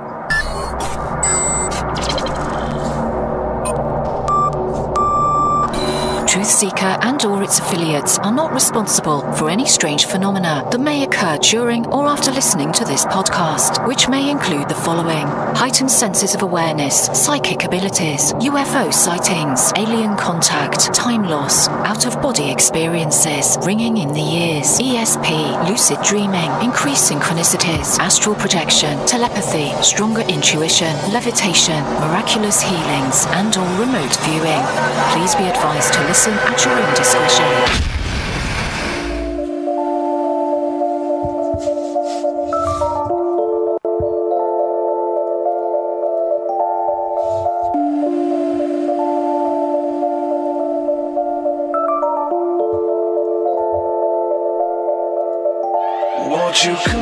「どんぐりどんぐり」Truthseeker and or its affiliates are not responsible for any strange phenomena that may occur during or after listening to this podcast, which may include the following: heightened senses of awareness, psychic abilities, UFO sightings, alien contact, time loss, out-of-body experiences, ringing in the ears, ESP, lucid dreaming, increased synchronicities, astral projection, telepathy, stronger intuition, levitation, miraculous healings, and or remote viewing. Please be advised to listen at your own discretion. You come,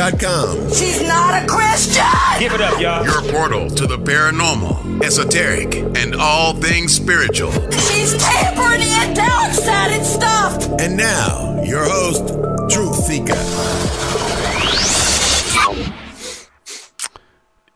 truthseeker.com. she's not a Christian. Give it up, y'all. Your portal to the paranormal, esoteric, and all things spiritual. She's tampering in dark sided stuff. And now, your host, Truth Seeker.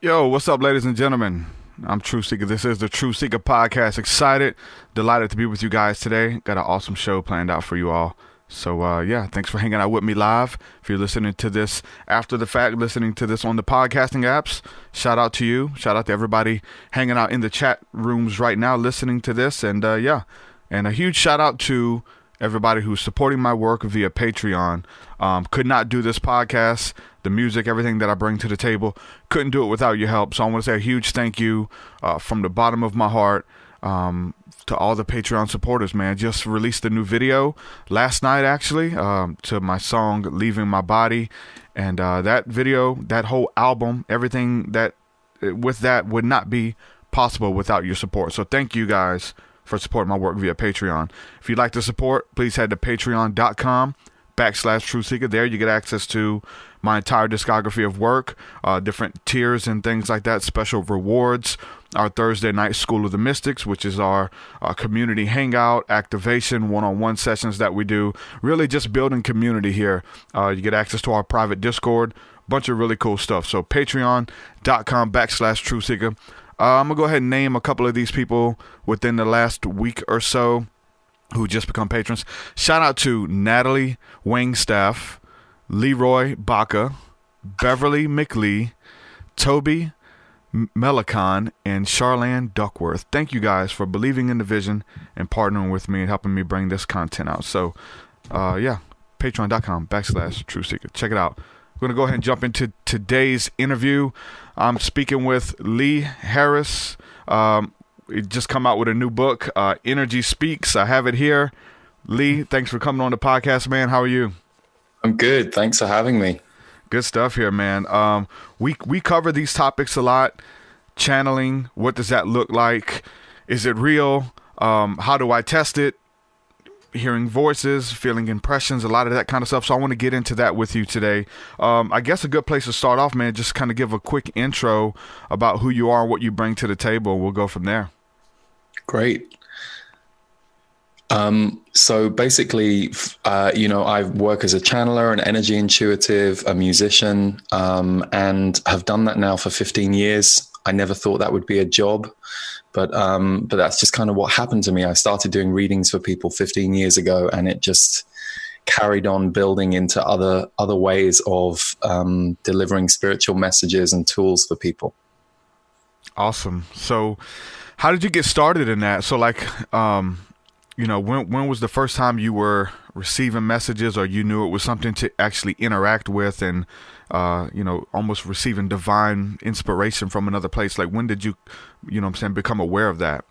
Yo, what's up, ladies and gentlemen? I'm True Seeker. This is the True Seeker podcast. Excited, delighted to be with you guys today. Got an awesome show planned out for you all. So, uh, yeah, thanks for hanging out with me live. If you're listening to this after the fact, listening to this on the podcasting apps, shout out to you. Shout out to everybody hanging out in the chat rooms right now, listening to this. And, uh, yeah, and a huge shout out to everybody who's supporting my work via Patreon. Um, could not do this podcast, the music, everything that I bring to the table. Couldn't do it without your help. So I want to say a huge thank you uh, from the bottom of my heart um, to all the Patreon supporters, man. Just released a new video last night, actually, um, to my song Leaving My Body. And uh, that video, that whole album, everything that with that would not be possible without your support. So thank you guys for supporting my work via Patreon. If you'd like to support, please head to patreon.com backslash true seeker. There you get access to my entire discography of work, uh, different tiers and things like that, special rewards. Our Thursday night School of the Mystics, which is our community hangout, activation, one on one sessions that we do. Really just building community here. Uh, you get access to our private Discord, bunch of really cool stuff. So, patreon.com backslash true seeker. Uh, I'm going to go ahead and name a couple of these people within the last week or so who just become patrons. Shout out to Natalie Wingstaff, Leroy Baca, Beverly McLee, Toby Melicon, and Charlanne Duckworth. Thank you guys for believing in the vision and partnering with me and helping me bring this content out. So, uh, yeah, patreon.com backslash true seeker. Check it out. We're going to go ahead and jump into today's interview. I'm speaking with Lee Harris. Um, just come out with a new book, uh, Energy Speaks. I have it here. Lee, thanks for coming on the podcast, man. How are you? I'm good. Thanks for having me. Good stuff here, man. Um, we we cover these topics a lot. Channeling, what does that look like? Is it real? Um, how do I test it? Hearing voices, feeling impressions, a lot of that kind of stuff. So I want to get into that with you today. Um, I guess a good place to start off, man, just kind of give a quick intro about who you are what you bring to the table. We'll go from there. Great. Um, so basically, uh, you know, I work as a channeler, an energy intuitive, a musician, um, and have done that now for 15 years. I never thought that would be a job, but um, but that's just kind of what happened to me. I started doing readings for people 15 years ago, and it just carried on building into other other ways of um, delivering spiritual messages and tools for people. Awesome. So, how did you get started in that? So, like, um, you know, when when was the first time you were receiving messages, or you knew it was something to actually interact with, and uh, you know, almost receiving divine inspiration from another place? Like, when did you, you know, I'm saying, become aware of that?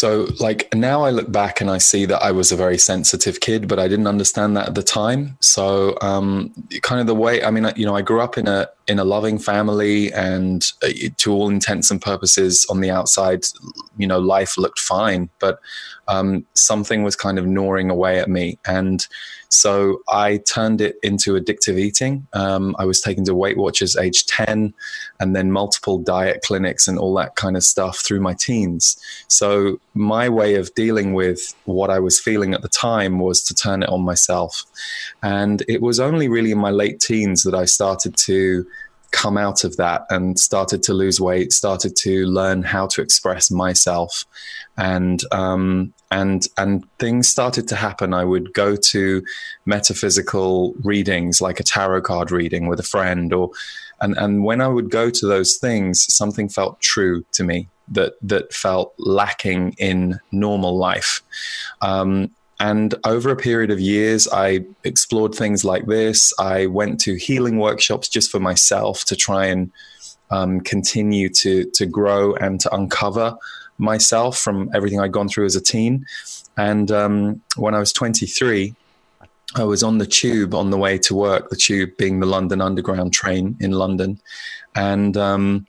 So, like now, I look back and I see that I was a very sensitive kid, but I didn't understand that at the time. So, um, kind of the way I mean, you know, I grew up in a in a loving family, and uh, to all intents and purposes, on the outside, you know, life looked fine, but um, something was kind of gnawing away at me, and so I turned it into addictive eating. Um, I was taken to Weight Watchers age 10 and then multiple diet clinics and all that kind of stuff through my teens. So my way of dealing with what I was feeling at the time was to turn it on myself. And it was only really in my late teens that I started to come out of that and started to lose weight, started to learn how to express myself, and um, and and things started to happen. I would go to metaphysical readings, like a tarot card reading with a friend, or and and when I would go to those things, something felt true to me that that felt lacking in normal life. Um, and over a period of years, I explored things like this. I went to healing workshops just for myself to try and um, continue to to grow and to uncover myself from everything I'd gone through as a teen. And um, when I was 23, I was on the tube on the way to work, the tube being the London Underground train in London. And um,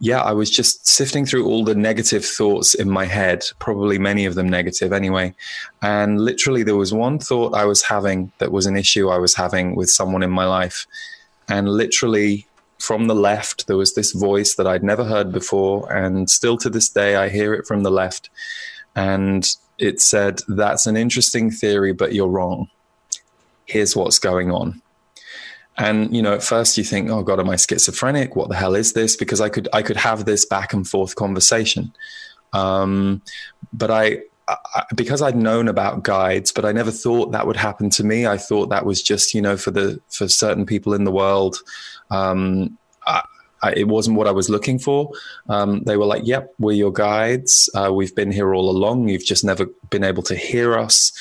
yeah, I was just sifting through all the negative thoughts in my head, probably many of them negative anyway. And literally, there was one thought I was having that was an issue I was having with someone in my life. And literally, from the left, there was this voice that I'd never heard before. And still to this day, I hear it from the left. And it said, That's an interesting theory, but you're wrong. Here's what's going on and you know at first you think oh god am i schizophrenic what the hell is this because i could i could have this back and forth conversation um, but I, I, because i'd known about guides but i never thought that would happen to me i thought that was just you know for the for certain people in the world um, I, I, it wasn't what I was looking for. Um, they were like, "Yep, we're your guides. Uh, we've been here all along. You've just never been able to hear us."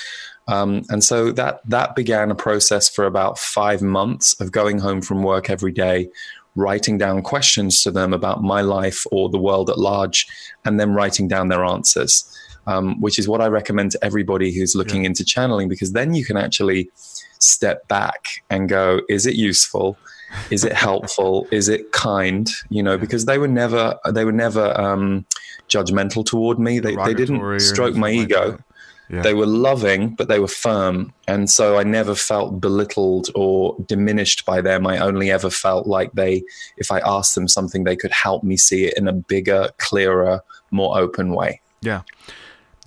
Um, and so that that began a process for about five months of going home from work every day, writing down questions to them about my life or the world at large, and then writing down their answers. Um, which is what I recommend to everybody who's looking yeah. into channeling, because then you can actually step back and go, is it useful? Is it helpful? is it kind? You know, because they were never they were never um, judgmental toward me. They, they didn't stroke my ego. Like yeah. They were loving, but they were firm. And so I never felt belittled or diminished by them. I only ever felt like they, if I asked them something, they could help me see it in a bigger, clearer, more open way. Yeah.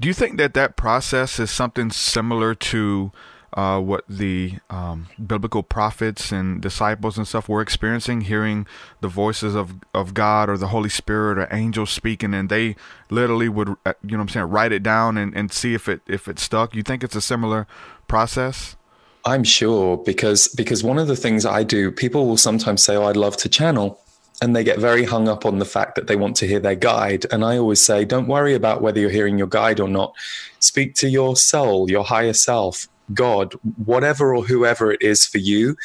Do you think that that process is something similar to uh, what the um, biblical prophets and disciples and stuff were experiencing, hearing the voices of, of God or the Holy Spirit or angels speaking, and they literally would, uh, you know, what I'm saying, write it down and, and see if it if it stuck. You think it's a similar process? I'm sure because because one of the things I do, people will sometimes say, "Oh, I'd love to channel," and they get very hung up on the fact that they want to hear their guide. And I always say, don't worry about whether you're hearing your guide or not. Speak to your soul, your higher self, God, whatever or whoever it is for you.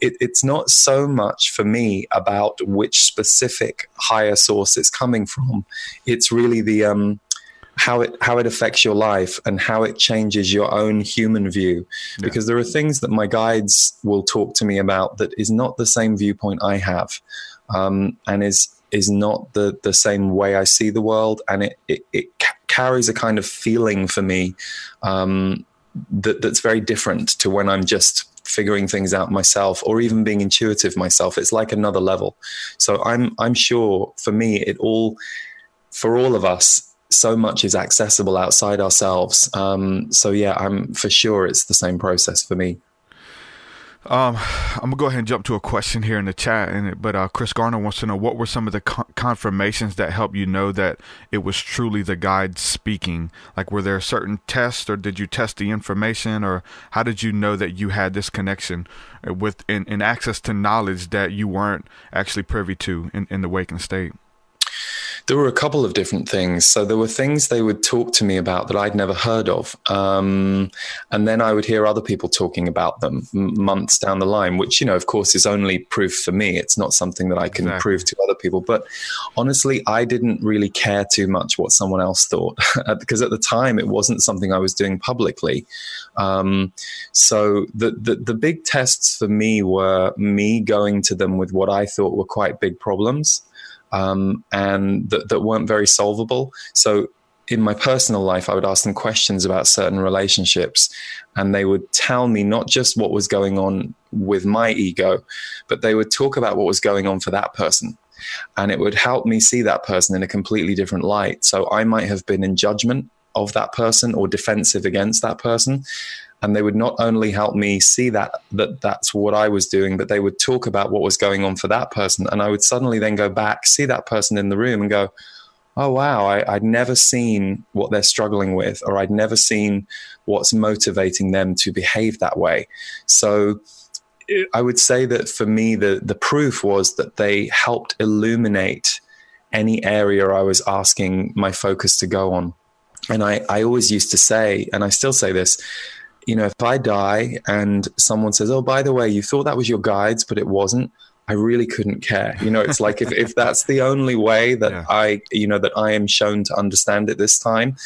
It, it's not so much for me about which specific higher source it's coming from. It's really the um, how it how it affects your life and how it changes your own human view yeah. because there are things that my guides will talk to me about that is not the same viewpoint I have um, and is is not the the same way I see the world, and it it, it ca- carries a kind of feeling for me um, that that's very different to when I'm just figuring things out myself or even being intuitive myself. It's like another level. So i'm i'm sure for me it all for all of us so much is accessible outside ourselves. Um, so yeah i'm for sure it's the same process for me um, I'm gonna go ahead and jump to a question here in the chat, and but uh, Chris Garner wants to know what were some of the confirmations that helped you know that it was truly the guide speaking. Like, were there certain tests, or did you test the information, or how did you know that you had this connection with in, in access to knowledge that you weren't actually privy to in, in the waking state? There were a couple of different things. So there were things they would talk to me about that I'd never heard of. Um, and then I would hear other people talking about them months down the line, which, you know, of course, is only proof for me. It's not something that I can exactly. prove to other people. But honestly, I didn't really care too much what someone else thought because at the time it wasn't something I was doing publicly. Um, so the, the, the big tests for me were me going to them with what I thought were quite big problems um, and that, that weren't very solvable. So in my personal life, I would ask them questions about certain relationships, and they would tell me not just what was going on with my ego, but they would talk about what was going on for that person. And it would help me see that person in a completely different light. So I might have been in judgment of that person or defensive against that person and they would not only help me see that that that's what I was doing, but they would talk about what was going on for that person, and I would suddenly then go back, see that person in the room, and go, "Oh wow, I, would never seen what they're struggling with, or I'd never seen what's motivating them to behave that way." So. Eh, I would say that for me, the, the proof was that they helped illuminate any area I was asking my focus to go on. And I, I always used to say, and I still say this, you know, if I die and someone says, "Oh, by the way, you thought that was your guides, but it wasn't," I really couldn't care. You know, it's like if if that's the only way that yeah. I, you know, that I am shown to understand it this time,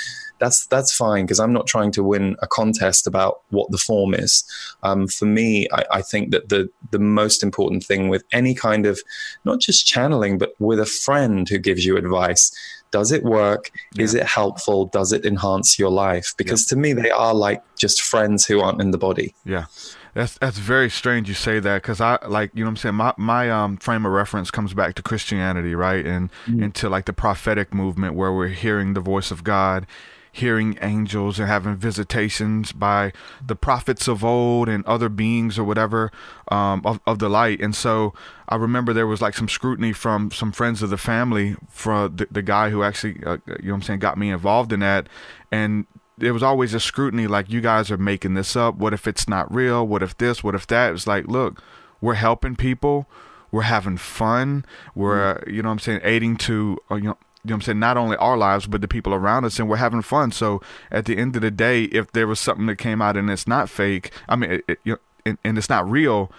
that's that's fine because I'm not trying to win a contest about what the form is. Um, for me, I, I, think that the the most important thing with any kind of not just channeling, but with a friend who gives you advice does it work? Yeah. Is it helpful? Does it enhance your life? Because yeah. to me, they are like just friends who aren't in the body. Yeah. That's that's very strange you say that because I like you know what I'm saying my my um frame of reference comes back to Christianity right and mm. into like the prophetic movement where we're hearing the voice of God hearing angels and having visitations by the prophets of old and other beings or whatever um, of, of the light. And so I remember there was like some scrutiny from some friends of the family for the, the guy who actually, uh, you know I'm saying, got me involved in that. And there was always a scrutiny like, you guys are making this up. What if it's not real? What if this? What if that? It's like, look, we're helping people. We're having fun. We're, mm. you know I'm saying, aiding to, uh, you know, you know what I'm saying, not only our lives, but the people around us, and we're having fun. So at the end of the day, if there was something that came out and it's not fake, I mean, it, it, you know, and, and, it's not real,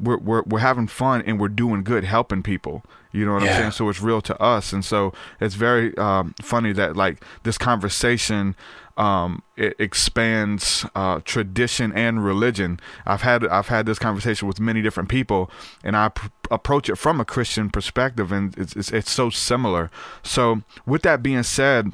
we're, we're, we're having fun and we're doing good, helping people. You know what yeah. I'm saying? So it's real to us. And so it's very um, funny that, like, this conversation um, it expands uh, tradition and religion. I've had I've had this conversation with many different people, and I pr- approach it from a Christian perspective, and it's, it's, it's so similar. So, with that being said,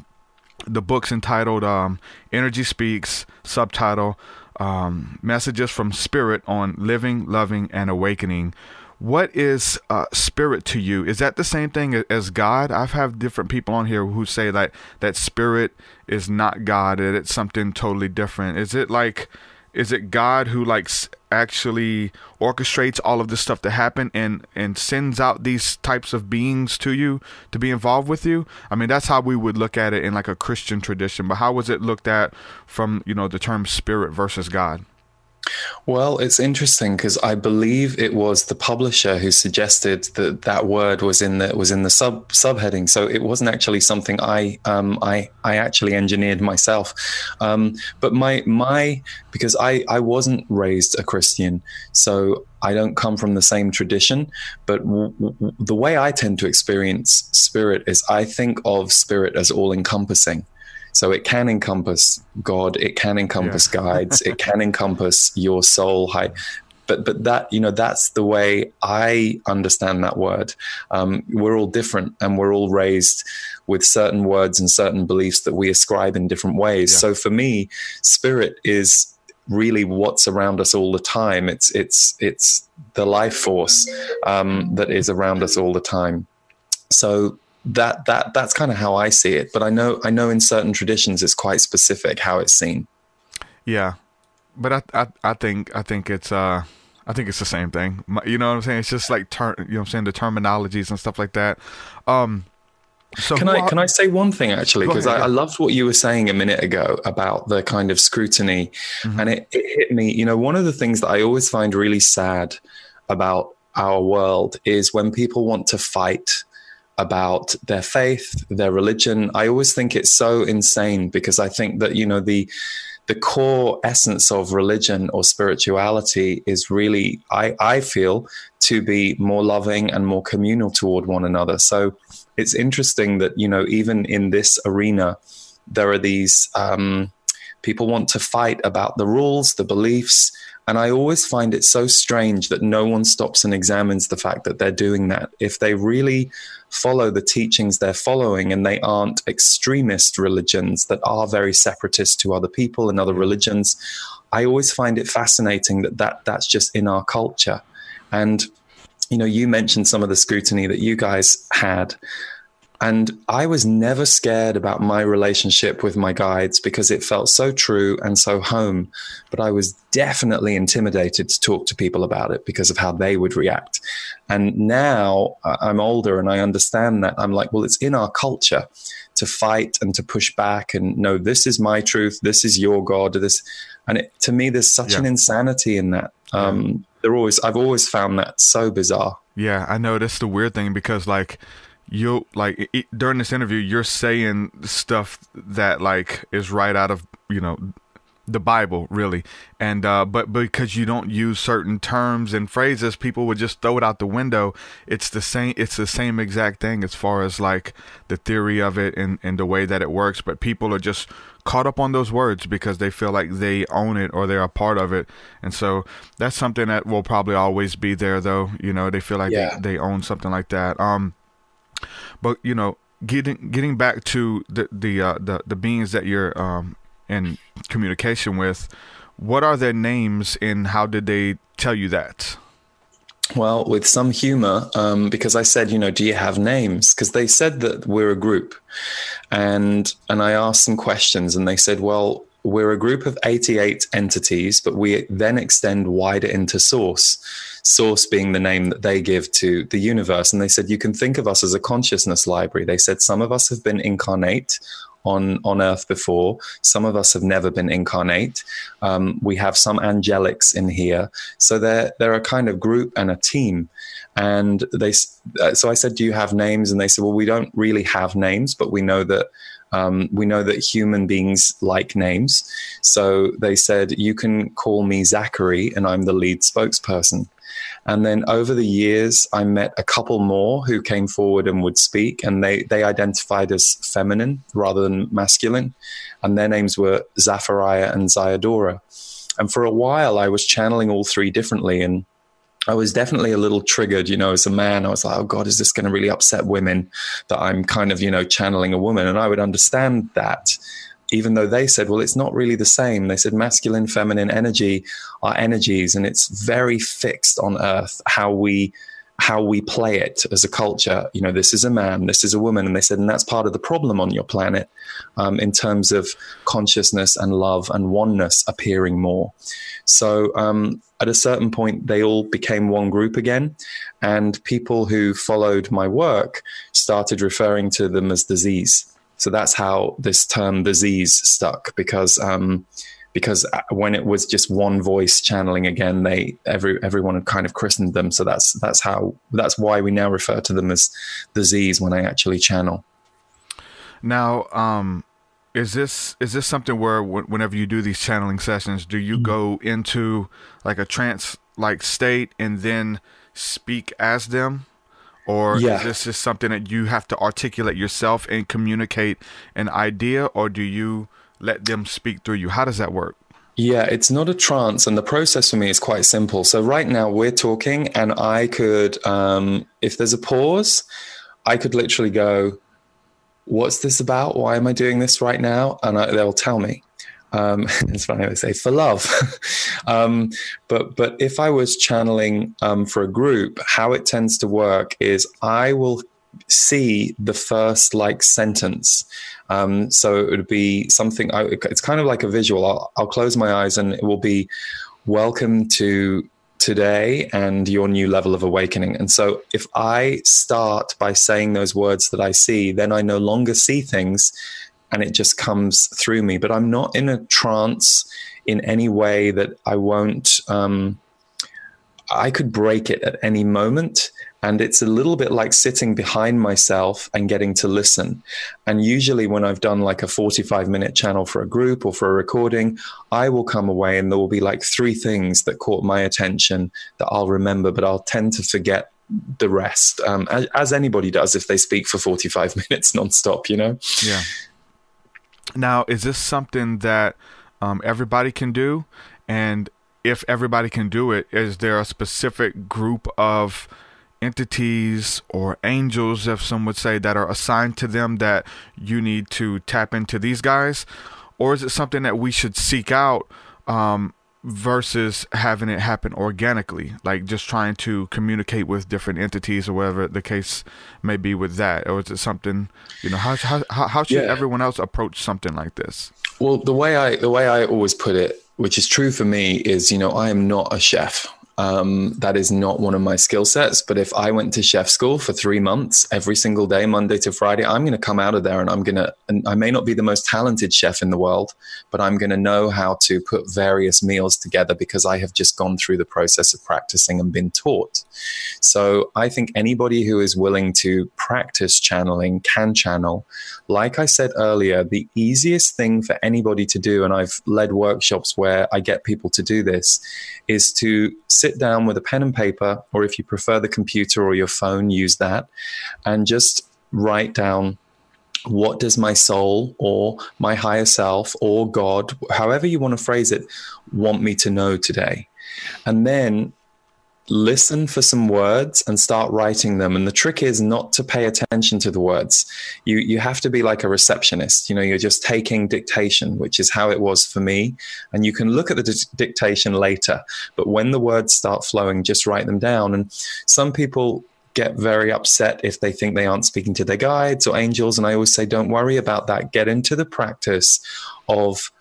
the book's entitled um, "Energy Speaks," subtitle um, "Messages from Spirit on Living, Loving, and Awakening." What is uh, spirit to you? Is that the same thing as God? I've had different people on here who say that that spirit is not God; that it's something totally different. Is it like, is it God who like actually orchestrates all of this stuff to happen and and sends out these types of beings to you to be involved with you? I mean, that's how we would look at it in like a Christian tradition. But how was it looked at from you know the term spirit versus God? Well, it's interesting because I believe it was the publisher who suggested that that word was in the was in the sub subheading. So it wasn't actually something I um, I I actually engineered myself. Um, but my my because I I wasn't raised a Christian, so I don't come from the same tradition. But w- w- the way I tend to experience spirit is I think of spirit as all encompassing. So it can encompass God, it can encompass yeah. guides, it can encompass your soul high. But but that you know that's the way I understand that word. Um, we're all different, and we're all raised with certain words and certain beliefs that we ascribe in different ways. Yeah. So for me, spirit is really what's around us all the time. It's it's it's the life force um, that is around us all the time. So that that that's kind of how I see it. But I know I know in certain traditions it's quite specific how it's seen. Yeah, but I I, I think I think it's uh I think it's the same thing. You know what I'm saying? It's just like turn you know what I'm saying the terminologies and stuff like that. Um, so can I are, can I say one thing actually because I, I, loved what you were saying a minute ago about the kind of scrutiny, mm-hmm. and it, it hit me. You know, one of the things that I always find really sad about our world is when people want to fight about their faith, their religion. I always think it's so insane because I think that, you know, the the core essence of religion or spirituality is really, I, I feel, to be more loving and more communal toward one another. So it's interesting that, you know, even in this arena, there are these um, people want to fight about the rules, the beliefs, and I always find it so strange that no one stops and examines the fact that they're doing that. If they really follow the teachings they're following and they aren't extremist religions that are very separatist to other people and other religions, I always find it fascinating that, that that's just in our culture. And, you know, you mentioned some of the scrutiny that you guys had. And I was never scared about my relationship with my guides because it felt so true and so home. But I was definitely intimidated to talk to people about it because of how they would react. And now I'm older and I understand that. I'm like, well, it's in our culture to fight and to push back and no, this is my truth. This is your God. This, and it, to me, there's such yeah. an insanity in that. Um, yeah. They're always, I've always found that so bizarre. Yeah, I know. That's the weird thing because, like, you like it, during this interview you're saying stuff that like is right out of you know the bible really. And uh but because you don't use certain terms and phrases people would just throw it out the window. It's the same it's the same exact thing as far as like the theory of it and and the way that it works. But people are just caught up on those words because they feel like they own it or they're a part of it. And so that's something that will probably always be there though. You know they feel like yeah. they, they own something like that. Um but you know, getting getting back to the the uh, the, the beings that you're um, in communication with, what are their names and how did they tell you that? Well, with some humor, um, because I said, you know, do you have names? Because they said that we're a group, and and I asked some questions, and they said, well, we're a group of 88 entities, but we then extend wider into source. Source being the name that they give to the universe. And they said, you can think of us as a consciousness library. They said, some of us have been incarnate on, on earth before. Some of us have never been incarnate. Um, we have some angelics in here. So they're, they're a kind of group and a team. And they, uh, so I said, do you have names? And they said, well, we don't really have names, but we know that um, we know that human beings like names. So they said, You can call me Zachary, and I'm the lead spokesperson. And then over the years, I met a couple more who came forward and would speak, and they, they identified as feminine rather than masculine. And their names were Zaphariah and Zayadora. And for a while, I was channeling all three differently. And I was definitely a little triggered, you know, as a man. I was like, oh God, is this going to really upset women that I'm kind of, you know, channeling a woman? And I would understand that, even though they said, well, it's not really the same. They said masculine, feminine energy are energies, and it's very fixed on earth how we how we play it as a culture. You know, this is a man, this is a woman. And they said, and that's part of the problem on your planet um, in terms of consciousness and love and oneness appearing more. So um, at a certain point, they all became one group again. And people who followed my work started referring to them as the Z's. So that's how this term the Z's stuck because um, because uh, when it was just one voice channeling again, they every everyone had kind of christened them. So that's that's how that's why we now refer to them as the Z's when I actually channel. Now, um, is this is this something where w- whenever you do these channeling sessions, do you mm-hmm. go into like a trance like state and then speak as them? Or yeah. is this just something that you have to articulate yourself and communicate an idea, or do you let them speak through you? How does that work? Yeah, it's not a trance, and the process for me is quite simple. So right now we're talking, and I could, um, if there's a pause, I could literally go, "What's this about? Why am I doing this right now?" And I, they'll tell me. Um, it's funny I say for love, um, but but if I was channeling um, for a group, how it tends to work is I will see the first like sentence. Um, so it would be something. I, it's kind of like a visual. I'll, I'll close my eyes and it will be welcome to today and your new level of awakening. And so if I start by saying those words that I see, then I no longer see things and it just comes through me. But I'm not in a trance in any way that I won't. Um, I could break it at any moment. And it's a little bit like sitting behind myself and getting to listen. And usually, when I've done like a 45 minute channel for a group or for a recording, I will come away and there will be like three things that caught my attention that I'll remember, but I'll tend to forget the rest, um, as, as anybody does if they speak for 45 minutes nonstop, you know? Yeah. Now, is this something that um, everybody can do? And if everybody can do it, is there a specific group of entities or angels, if some would say, that are assigned to them that you need to tap into these guys? Or is it something that we should seek out um, versus having it happen organically, like just trying to communicate with different entities or whatever the case may be with that, or is it something you know? How how how should yeah. everyone else approach something like this? Well, the way I the way I always put it, which is true for me, is you know I am not a chef. Um, that is not one of my skill sets. But if I went to chef school for three months, every single day, Monday to Friday, I'm going to come out of there and I'm going to, and I may not be the most talented chef in the world, but I'm going to know how to put various meals together because I have just gone through the process of practicing and been taught. So I think anybody who is willing to practice channeling can channel. Like I said earlier, the easiest thing for anybody to do, and I've led workshops where I get people to do this, is to sit down with a pen and paper, or if you prefer the computer or your phone, use that, and just write down what does my soul or my higher self or God, however you want to phrase it, want me to know today? And then listen for some words and start writing them. And the trick is not to pay attention to the words. You you have to be like a receptionist. You know you're just taking dictation which is how it was for me. And you can look at the di- dictation later but when the words start flowing just write them down. And some people get very upset if they think they aren't speaking to their guides or angels. And i always say don't worry about that. Get into the practice of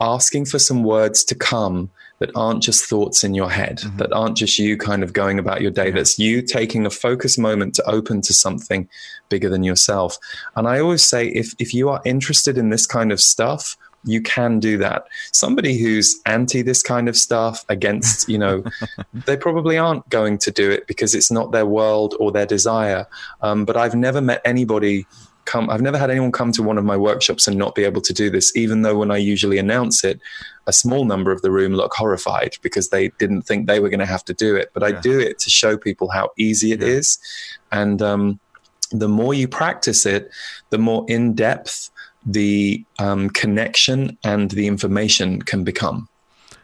asking for some words to come that aren't just thoughts in your head, mm-hmm. that aren't just you kind of going about your day, yeah. that's you taking a focused moment to open to something bigger than yourself. And I always say if, if you are interested in this kind of stuff, you can do that. Somebody who's anti this kind of stuff, against, you know, they probably aren't going to do it because it's not their world or their desire. Um, but I've never met anybody come i've never had anyone come to one of my workshops and not be able to do this even though when i usually announce it a small number of the room look horrified because they didn't think they were going to have to do it but yeah. i do it to show people how easy it yeah. is, and um, the more you practice it the more in depth the um, connection and the information can become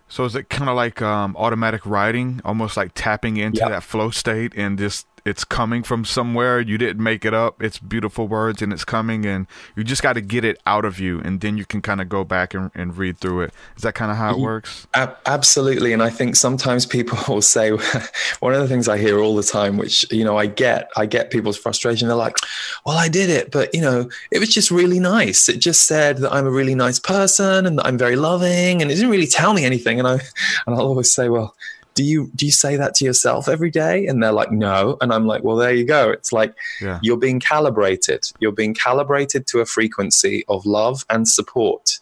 so is it kind of like um, automatic writing almost like tapping into yep. that flow state and just it's coming from somewhere. You didn't make it up. It's beautiful words and it's coming, and you just got to get it out of you, and then you can kind of go back and, and read through it. Is that kind of how it mm-hmm. works? Absolutely. And I think sometimes people will say one of the things I hear all the time, which you know I get, I get people's frustration. They're like, "Well, I did it, but you know, it was just really nice. It just said that I'm a really nice person and that I'm very loving, and it didn't really tell me anything." And I, and I'll always say, "Well." Do you do you say that to yourself every day? And they're like no. And i'm like well there you go. It's like yeah. you're being calibrated. You're being calibrated to a frequency of love and support.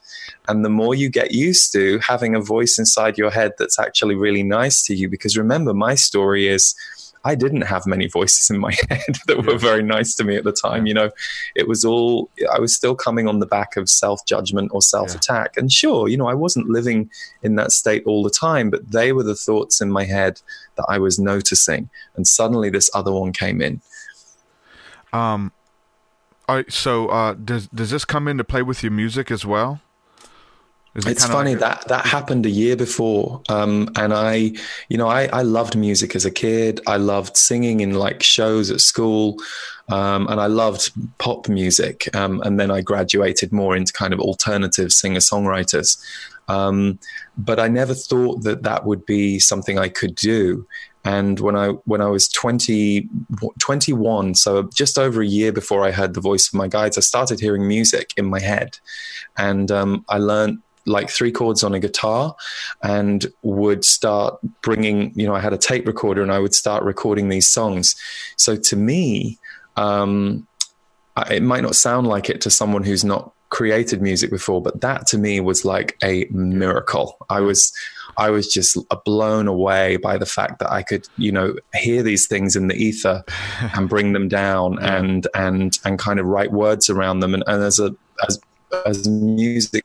And the more you get used to having a voice inside your head that's actually really nice to you, because remember, my story is I didn't have many voices in my head that were very nice to me at the time. You know, it was all, I was still coming on the back of self judgment or self attack. Yeah. And sure, you know, I wasn't living in that state all the time, but they were the thoughts in my head that I was noticing. And suddenly this other one came in. Um, all right, so uh, does does this come into play with your music as well? It it's funny like that that happened a year before, um, and I, you know, I, I loved music as a kid. I loved singing in like shows at school, um, and I loved pop music. Um, and then I graduated more into kind of alternative singer songwriters. Um, but I never thought that that would be something I could do. And when I when I was 20, 21, so just over a year before I heard the voice of my guides, I started hearing music in my head, and um, I learned like three chords on a guitar and would start bringing, you know, I had a tape recorder and I would start recording these songs. So to me, um, it might not sound like it to someone who's not created music before, but that to me was like a miracle. I was, I was just blown away by the fact that I could, you know, hear these things in the ether and bring them down and and and kind of write words around them. And, and as a as as music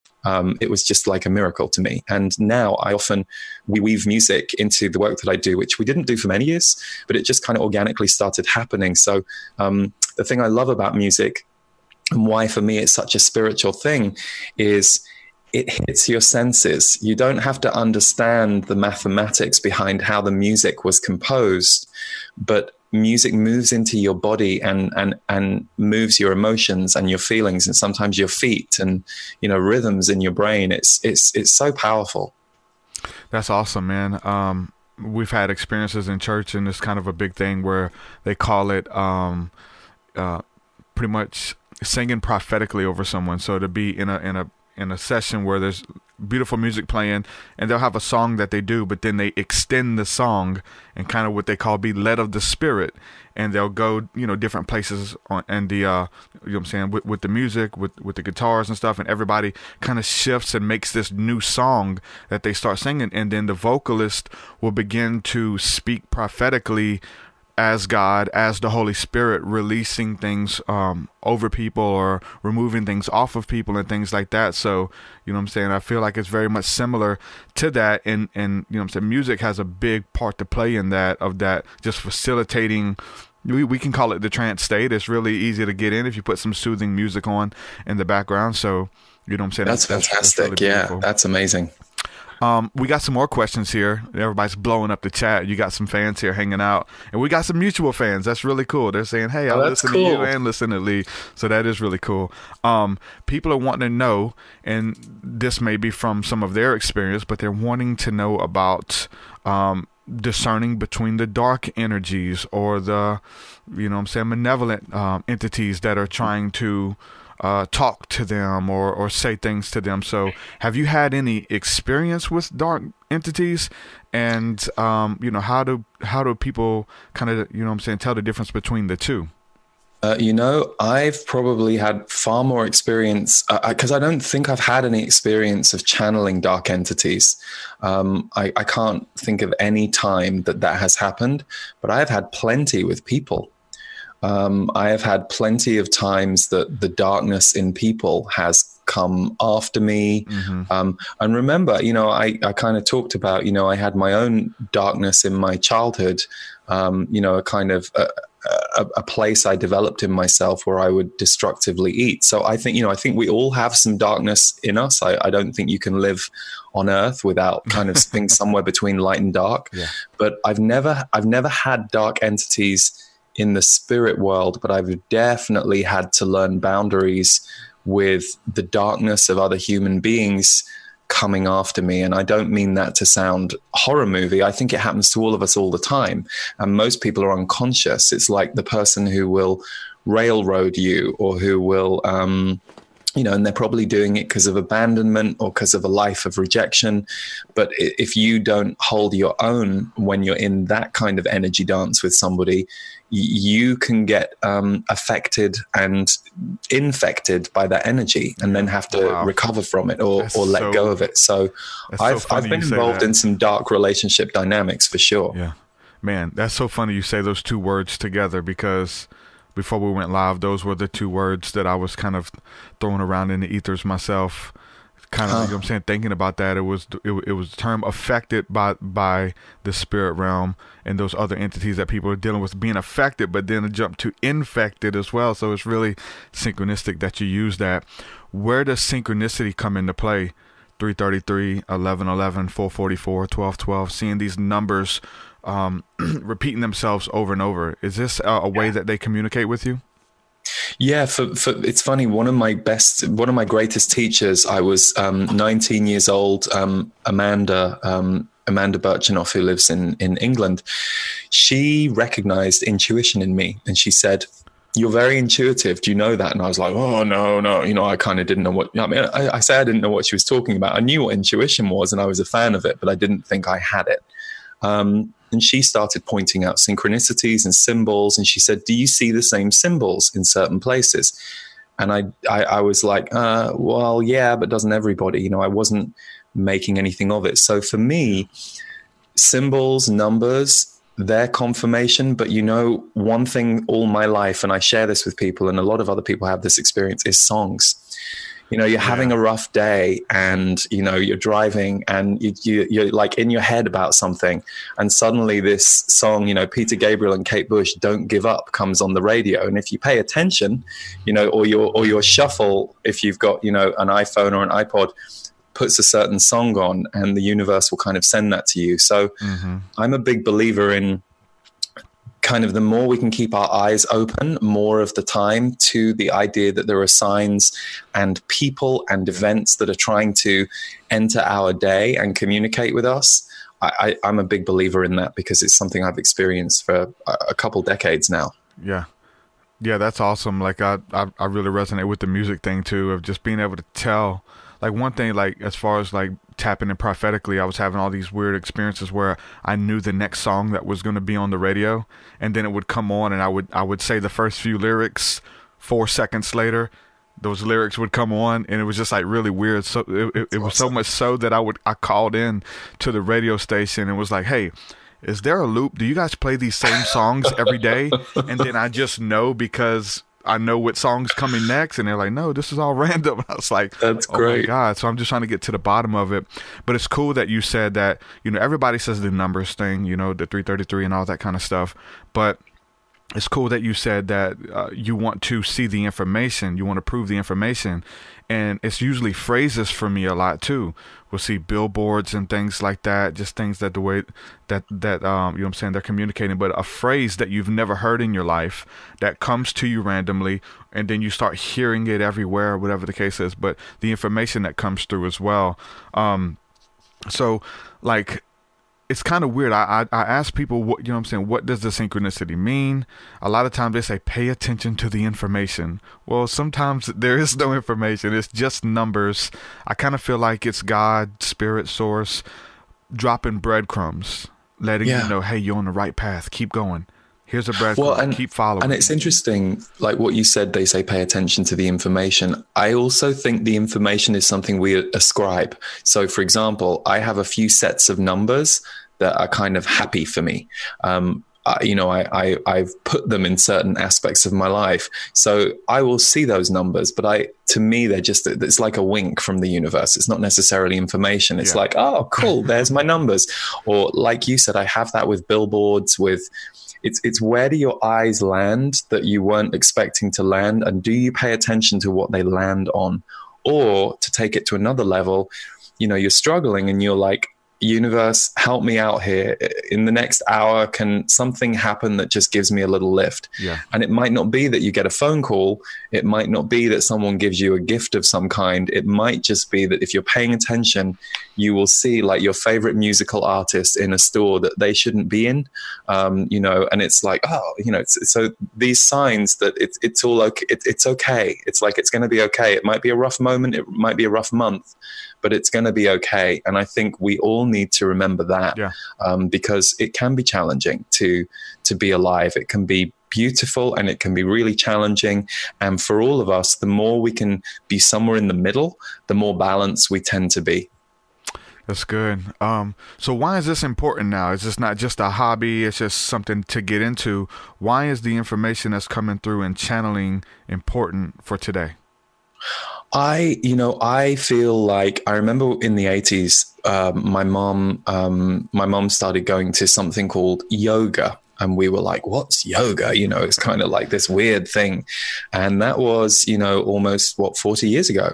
Um, it was just like a miracle to me. And now I often we weave music into the work that I do, which we didn't do for many years, but it just kind of organically started happening. So um, the thing I love about music and why for me it's such a spiritual thing is it hits your senses. You don't have to understand the mathematics behind how the music was composed, but music moves into your body and and and moves your emotions and your feelings and sometimes your feet and you know rhythms in your brain. It's it's it's so powerful. That's awesome, man. Um, we've had experiences in church, and it's kind of a big thing where they call it um, uh, pretty much singing prophetically over someone. So to be in a in a in a session where there's beautiful music playing and they'll have a song that they do but then they extend the song and kind of what they call be led of the spirit and they'll go you know different places on and the uh you know what i'm saying with, with the music with with the guitars and stuff and everybody kind of shifts and makes this new song that they start singing and then the vocalist will begin to speak prophetically as God, as the Holy Spirit, releasing things um, over people or removing things off of people and things like that. So, you know what I'm saying? I feel like it's very much similar to that. And, and you know what I'm saying? Music has a big part to play in that, of that, just facilitating. We, we can call it the trance state. It's really easy to get in if you put some soothing music on in the background. So, you know what I'm saying? That's, that's fantastic. That's really yeah, that's amazing. Um, we got some more questions here. Everybody's blowing up the chat. You got some fans here hanging out, and we got some mutual fans. That's really cool. They're saying, "Hey, I oh, listen cool. to you and listen to Lee," so that is really cool. Um, people are wanting to know, and this may be from some of their experience, but they're wanting to know about um, discerning between the dark energies or the, you know, I'm saying, malevolent um, entities that are trying to uh, talk to them or, or say things to them. So, have you had any experience with dark entities? And um, you know, how do how do people kind of you know I'm saying tell the difference between the two? Uh, you know, I've probably had far more experience because uh, I don't think I've had any experience of channeling dark entities. Um, I, I, can't think of any time that that has happened, but I've had plenty with people. Um, I have had plenty of times that the darkness in people has come after me. Mm-hmm. Um, and remember, you know, I, I kind of talked about, you know, I had my own darkness in my childhood, um, you know, a kind of. A, a, a, place I developed in myself where I would destructively eat. So I think, you know, I think we all have some darkness in us. I, I don't think you can live on earth without kind of being somewhere between light and dark. Yeah. But I've never, I've never had dark entities in the spirit world, but I've definitely had to learn boundaries with the darkness of other human beings coming after me. And I don't mean that to sound horror movie. I think it happens to all of us all the time. And most people are unconscious. It's like the person who will railroad you or who will, um, you know, and they're probably doing it because of abandonment or because of a life of rejection. But if you don't hold your own when you're in that kind of energy dance with somebody, you can get um, affected and infected by that energy and then have to wow. recover from it or, or let so, go of it. So I've, so I've been involved in some dark relationship dynamics for sure. Yeah. Man, that's so funny you say those two words together because before we went live, those were the two words that I was kind of throwing around in the ethers myself kind of, huh. you know I'm saying, thinking about that, it was it, it was term affected by by the spirit realm and those other entities that people are dealing with being affected, but then a jump to infected as well. So it's really synchronistic that you use that. Where does synchronicity come into play? 333, 11, 11, 444, 12, 12, seeing these numbers um, repeating themselves over and over. Is this a, a way that they communicate with you? Yeah, for, for it's funny. One of my best, one of my greatest teachers. I was um, 19 years old. Um, Amanda, um, Amanda Birchenough, who lives in in England, she recognized intuition in me, and she said, "You're very intuitive. Do you know that?" And I was like, "Oh no, no." You know, I kind of didn't know what. I mean, I, I say I didn't know what she was talking about. I knew what intuition was, and I was a fan of it, but I didn't think I had it. Um, and she started pointing out synchronicities and symbols. And she said, Do you see the same symbols in certain places? And I, I, I was like, uh, Well, yeah, but doesn't everybody? You know, I wasn't making anything of it. So for me, symbols, numbers, their confirmation. But you know, one thing all my life, and I share this with people, and a lot of other people have this experience, is songs you know you're yeah. having a rough day and you know you're driving and you, you, you're like in your head about something and suddenly this song you know peter gabriel and kate bush don't give up comes on the radio and if you pay attention you know or your or your shuffle if you've got you know an iphone or an ipod puts a certain song on and the universe will kind of send that to you so mm-hmm. i'm a big believer in kind of the more we can keep our eyes open more of the time to the idea that there are signs and people and events that are trying to enter our day and communicate with us. I, am a big believer in that because it's something I've experienced for a, a couple decades now. Yeah. Yeah, that's awesome. Like I, I, I really resonate with the music thing too, of just being able to tell like one thing like as far as like tapping in prophetically i was having all these weird experiences where i knew the next song that was going to be on the radio and then it would come on and i would i would say the first few lyrics four seconds later those lyrics would come on and it was just like really weird. So it, it, it was awesome. so much so that i would i called in to the radio station and was like hey is there a loop? Do you guys play these same songs every day? And then i just know because I know what song's coming next, and they're like, "No, this is all random." I was like, "That's oh great." God, so I'm just trying to get to the bottom of it. But it's cool that you said that. You know, everybody says the numbers thing, you know, the 333 and all that kind of stuff. But it's cool that you said that uh, you want to see the information, you want to prove the information, and it's usually phrases for me a lot too. We'll see billboards and things like that, just things that the way that that um you know I'm saying they're communicating, but a phrase that you've never heard in your life that comes to you randomly, and then you start hearing it everywhere, whatever the case is. But the information that comes through as well. Um, so like it's kind of weird. I, I, I ask people what you know what I'm saying, what does the synchronicity mean? A lot of times they say pay attention to the information. Well, sometimes there is no information. It's just numbers. I kind of feel like it's God, spirit source dropping breadcrumbs, letting yeah. you know, hey, you're on the right path. Keep going. Here's a breadcrumb. Well, and, keep following. And it's interesting, like what you said, they say pay attention to the information. I also think the information is something we ascribe. So, for example, I have a few sets of numbers that are kind of happy for me. Um, uh, you know, I, I I've put them in certain aspects of my life. So I will see those numbers, but I to me they're just it's like a wink from the universe. It's not necessarily information. It's Yeah. like, oh, cool, there's my numbers. Or like you said, I have that with billboards with. It's, it's where do your eyes land that you weren't expecting to land and do you pay attention to what they land on or to take it to another level you know you're struggling and you're like universe help me out here. In the next hour can something happen that just gives me a little lift? Yeah. and it might not be that you get a phone call. It might not be that someone gives you a gift of some kind. It might just be that if you're paying attention you will see like your favorite musical artist in a store that they shouldn't be in. Um, you know and it's like oh you know it's, so these signs that it's it's all okay it, it's okay. It's like it's going to be okay. It might be a rough moment. It might be a rough month but it's going to be okay and i think we all need to remember that Yeah. um, because it can be challenging to to be alive it can be beautiful and it can be really challenging and for all of us the more we can be somewhere in the middle the more balanced we tend to be That's good. Um, so why is this important now? Is this not just a hobby? It's just something to get into. Why is the information that's coming through and channeling important for today? I, you know, I feel like I remember in the eighties, um, my mom, um, my mom started going to something called yoga, and we were like, "What's yoga?" You know, it's kind of like this weird thing, and that was, you know, almost what forty years ago,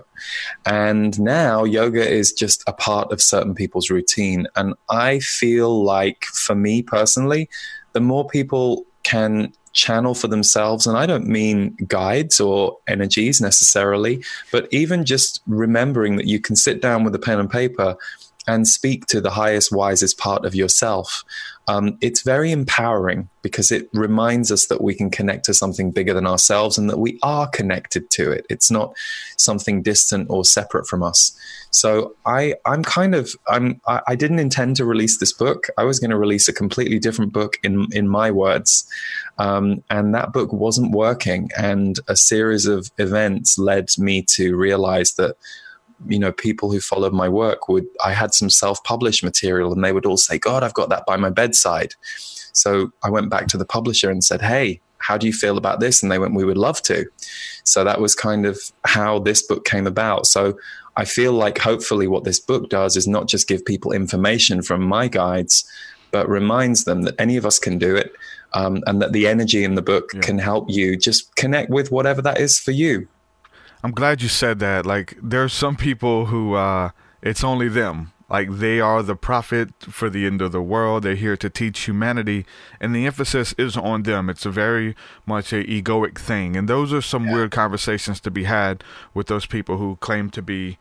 and now yoga is just a part of certain people's routine, and I feel like, for me personally, the more people can channel for themselves. And I don't mean guides or energies necessarily, but even just remembering that you can sit down with a pen and paper and speak to the highest, wisest part of yourself. Um, it's very empowering because it reminds us that we can connect to something bigger than ourselves and that we are connected to it. It's not something distant or separate from us. So I, I'm kind of, I'm, I, I didn't intend to release this book. I was going to release a completely different book in, in my words. Um, and that book wasn't working. And a series of events led me to realize that you know people who followed my work would i had some self-published material and they would all say god i've got that by my bedside so i went back to the publisher and said hey how do you feel about this and they went we would love to so that was kind of how this book came about so i feel like hopefully what this book does is not just give people information from my guides but reminds them that any of us can do it um, and that the energy in the book can help you just connect with whatever that is for you I'm glad you said that. Like, there's some people who uh, it's only them. Like, they are the prophet for the end of the world. They're here to teach humanity, and the emphasis is on them. It's a very much a egoic thing, and those are some weird conversations to be had with those people who claim to be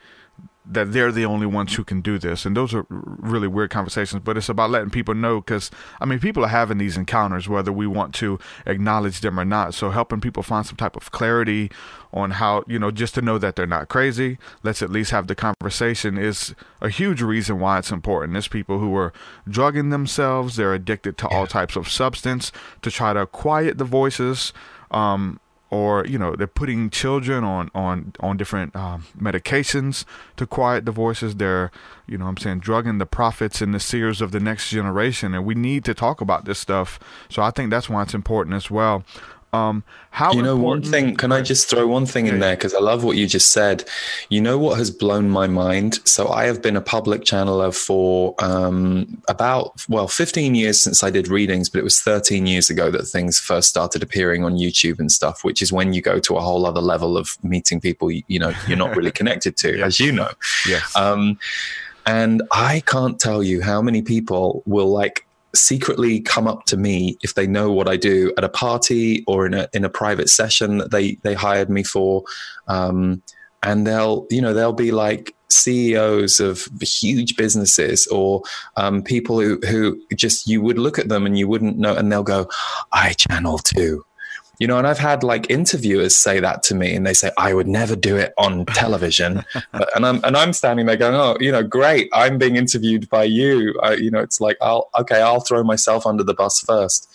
that they're the only ones who can do this. And those are really weird conversations, but it's about letting people know because, I mean, people are having these encounters whether we want to acknowledge them or not. So helping people find some type of clarity on how, you know, just to know that they're not crazy, let's at least have the conversation is a huge reason why it's important. There's people who are drugging themselves, they're addicted to all types of substance to try to quiet the voices. Um, or you know they're putting children on on on different um, medications to quiet the voices. They're you know i'm saying drugging the prophets and the seers of the next generation. And we need to talk about this stuff. So i think that's why it's important as well um how you know one thing can i just throw one thing in there? Because i love what you just said. You know what has blown my mind? So i have been a public channeler for um, about well 15 years since i did readings but it was 13 years ago that things first started appearing on youtube and stuff which is when you go to a whole other level of meeting people you, you know you're not really connected to as you know. Yes. Um, and I can't tell you how many people will like secretly come up to me if they know what I do at a party or in a in a private session that they they hired me for, um, and they'll you know they'll be like CEOs of huge businesses or um, people who who just you would look at them and you wouldn't know, and they'll go, I channel too you know and i've had like interviewers say that to me and they say i would never do it on television. But, and i'm and i'm standing there going oh you know great. I'm being interviewed by you. I, you know it's like i'll okay i'll throw myself under the bus first.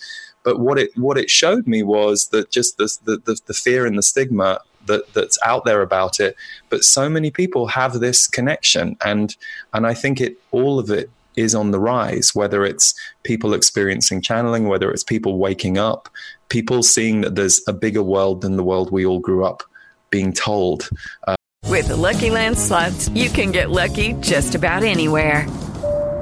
But what it what it showed me was that just the the, the, the fear and the stigma that that's out there about it. But so many people have this connection and and i think it all of it is on the rise, whether it's people experiencing channeling, whether it's people waking up, people seeing that there's a bigger world than the world we all grew up being told. Uh, With the Lucky Land slots, you can get lucky just about anywhere.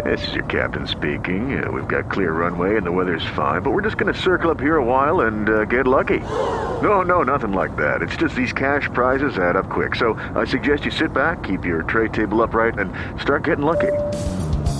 This is your captain speaking. Uh, we've got clear runway and the weather's fine, but we're just going to circle up here a while and uh, get lucky. No, no, nothing like that. It's just these cash prizes add up quick. So I suggest you sit back, keep your tray table upright, and start getting lucky.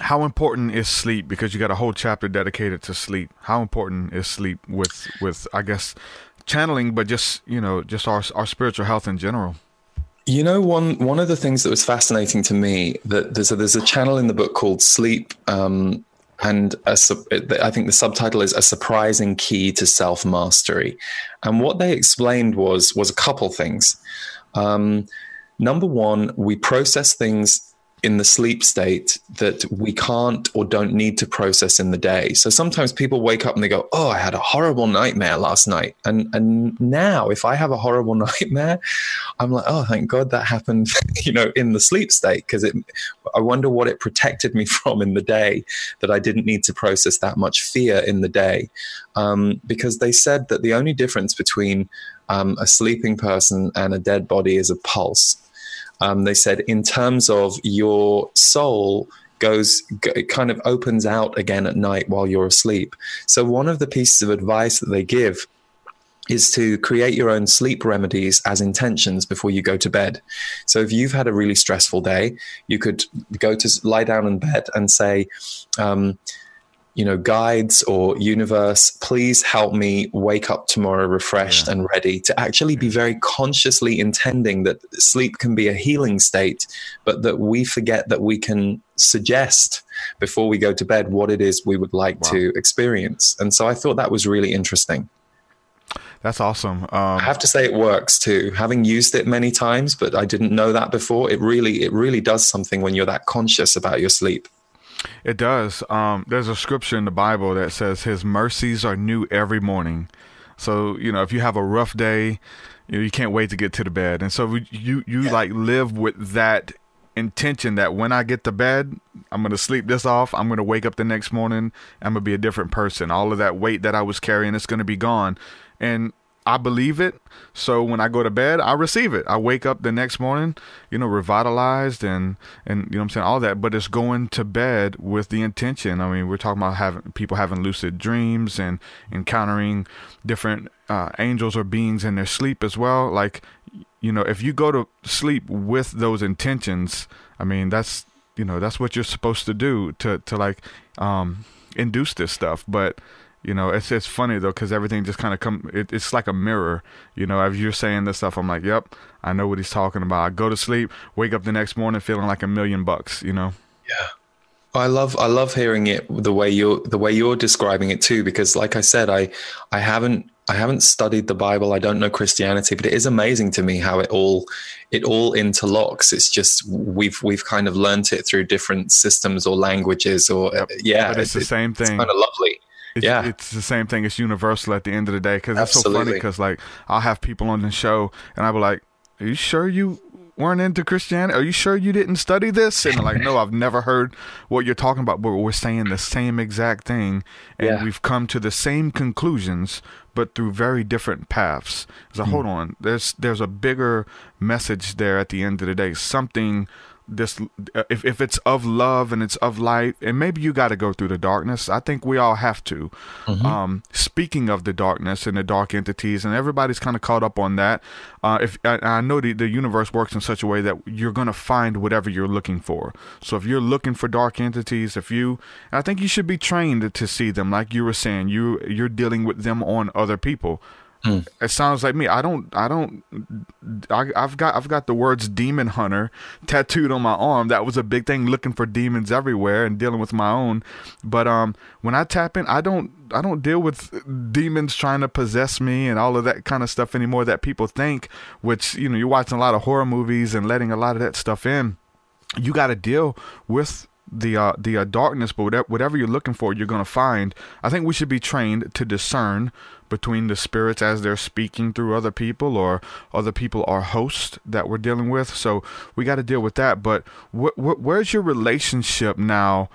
how important is sleep? Because you got a whole chapter dedicated to sleep. How important is sleep with with I guess channeling, but just you know just our our spiritual health in general. You know, one one of the things that was fascinating to me that there's a, there's a channel in the book called Sleep, um, and a, I think the subtitle is a surprising key to self mastery. And what they explained was was a couple things. Um, number one, we process things in the sleep state that we can't or don't need to process in the day. So sometimes people wake up and they go, "Oh, I had a horrible nightmare last night." And and now if I have a horrible nightmare, I'm like, "Oh, thank God that happened, you know, in the sleep state because it I wonder what it protected me from in the day that I didn't need to process that much fear in the day." Um, because they said that the only difference between um, a sleeping person and a dead body is a pulse um, they said in terms of your soul goes it kind of opens out again at night while you're asleep so one of the pieces of advice that they give is to create your own sleep remedies as intentions before you go to bed. So if you've had a really stressful day, you could go to lie down in bed and say, um, you know, guides or universe, please help me wake up tomorrow refreshed yeah. and ready to actually be very consciously intending that sleep can be a healing state, but that we forget that we can suggest before we go to bed what it is we would like wow. to experience. And so I thought that was really interesting. That's awesome. Um, I have to say it works too. Having used it many times, but I didn't know that before. It really, it really does something when you're that conscious about your sleep. It does. Um, there's a scripture in the Bible that says His mercies are new every morning. So you know, if you have a rough day, you know, you can't wait to get to the bed, and so you you yeah. like live with that intention that when I get to bed, I'm gonna sleep this off. I'm gonna wake up the next morning. I'm gonna be a different person. All of that weight that I was carrying is gonna be gone, and I believe it. So when I go to bed, I receive it. I wake up the next morning, you know, revitalized and and you know I'm saying all that, but it's going to bed with the intention. I mean, we're talking about having people having lucid dreams and encountering different uh, angels or beings in their sleep as well. Like, you know, if you go to sleep with those intentions, I mean, that's you know, that's what you're supposed to do to to like um induce this stuff, but you know, it's it's funny though because everything just kind of come. It, it's like a mirror. You know, as you're saying this stuff, I'm like, yep, I know what he's talking about. I go to sleep, wake up the next morning feeling like a million bucks. You know. Yeah. I love I love hearing it the way you're the way you're describing it too because like I said I I haven't I haven't studied the Bible I don't know Christianity but it is amazing to me how it all it all interlocks it's just we've we've kind of learned it through different systems or languages or yep. yeah but it's, it's the same thing it's kind of lovely it's, yeah, it's the same thing. It's universal at the end of the day because it's so funny because like I'll have people on the show and I'll be like, "Are you sure you weren't into Christianity? Are you sure you didn't study this?" And they're like, "No, I've never heard what you're talking about." But we're saying the same exact thing, and yeah. we've come to the same conclusions, but through very different paths. So mm. hold on, there's there's a bigger message there at the end of the day. Something this uh, if if it's of love and it's of light, and maybe you got to go through the darkness. I think we all have to. Mm-hmm. Um, speaking of the darkness and the dark entities, and everybody's kind of caught up on that. Uh, if I, I know the the universe works in such a way that you're gonna find whatever you're looking for. So if you're looking for dark entities, if you, I think you should be trained to see them. Like you were saying, you you're dealing with them on other people. Mm. It sounds like me. I don't. I don't. I, I've got. I've got the words "demon hunter" tattooed on my arm. That was a big thing. Looking for demons everywhere and dealing with my own. But um, when I tap in, I don't. I don't deal with demons trying to possess me and all of that kind of stuff anymore that people think. Which you know, you're watching a lot of horror movies and letting a lot of that stuff in. You got to deal with the uh, the uh, darkness, but whatever, you're looking for, you're gonna find. I think we should be trained to discern between the spirits as they're speaking through other people, or other people are hosts that we're dealing with. So we got to deal with that. But wh- wh- where's your relationship now?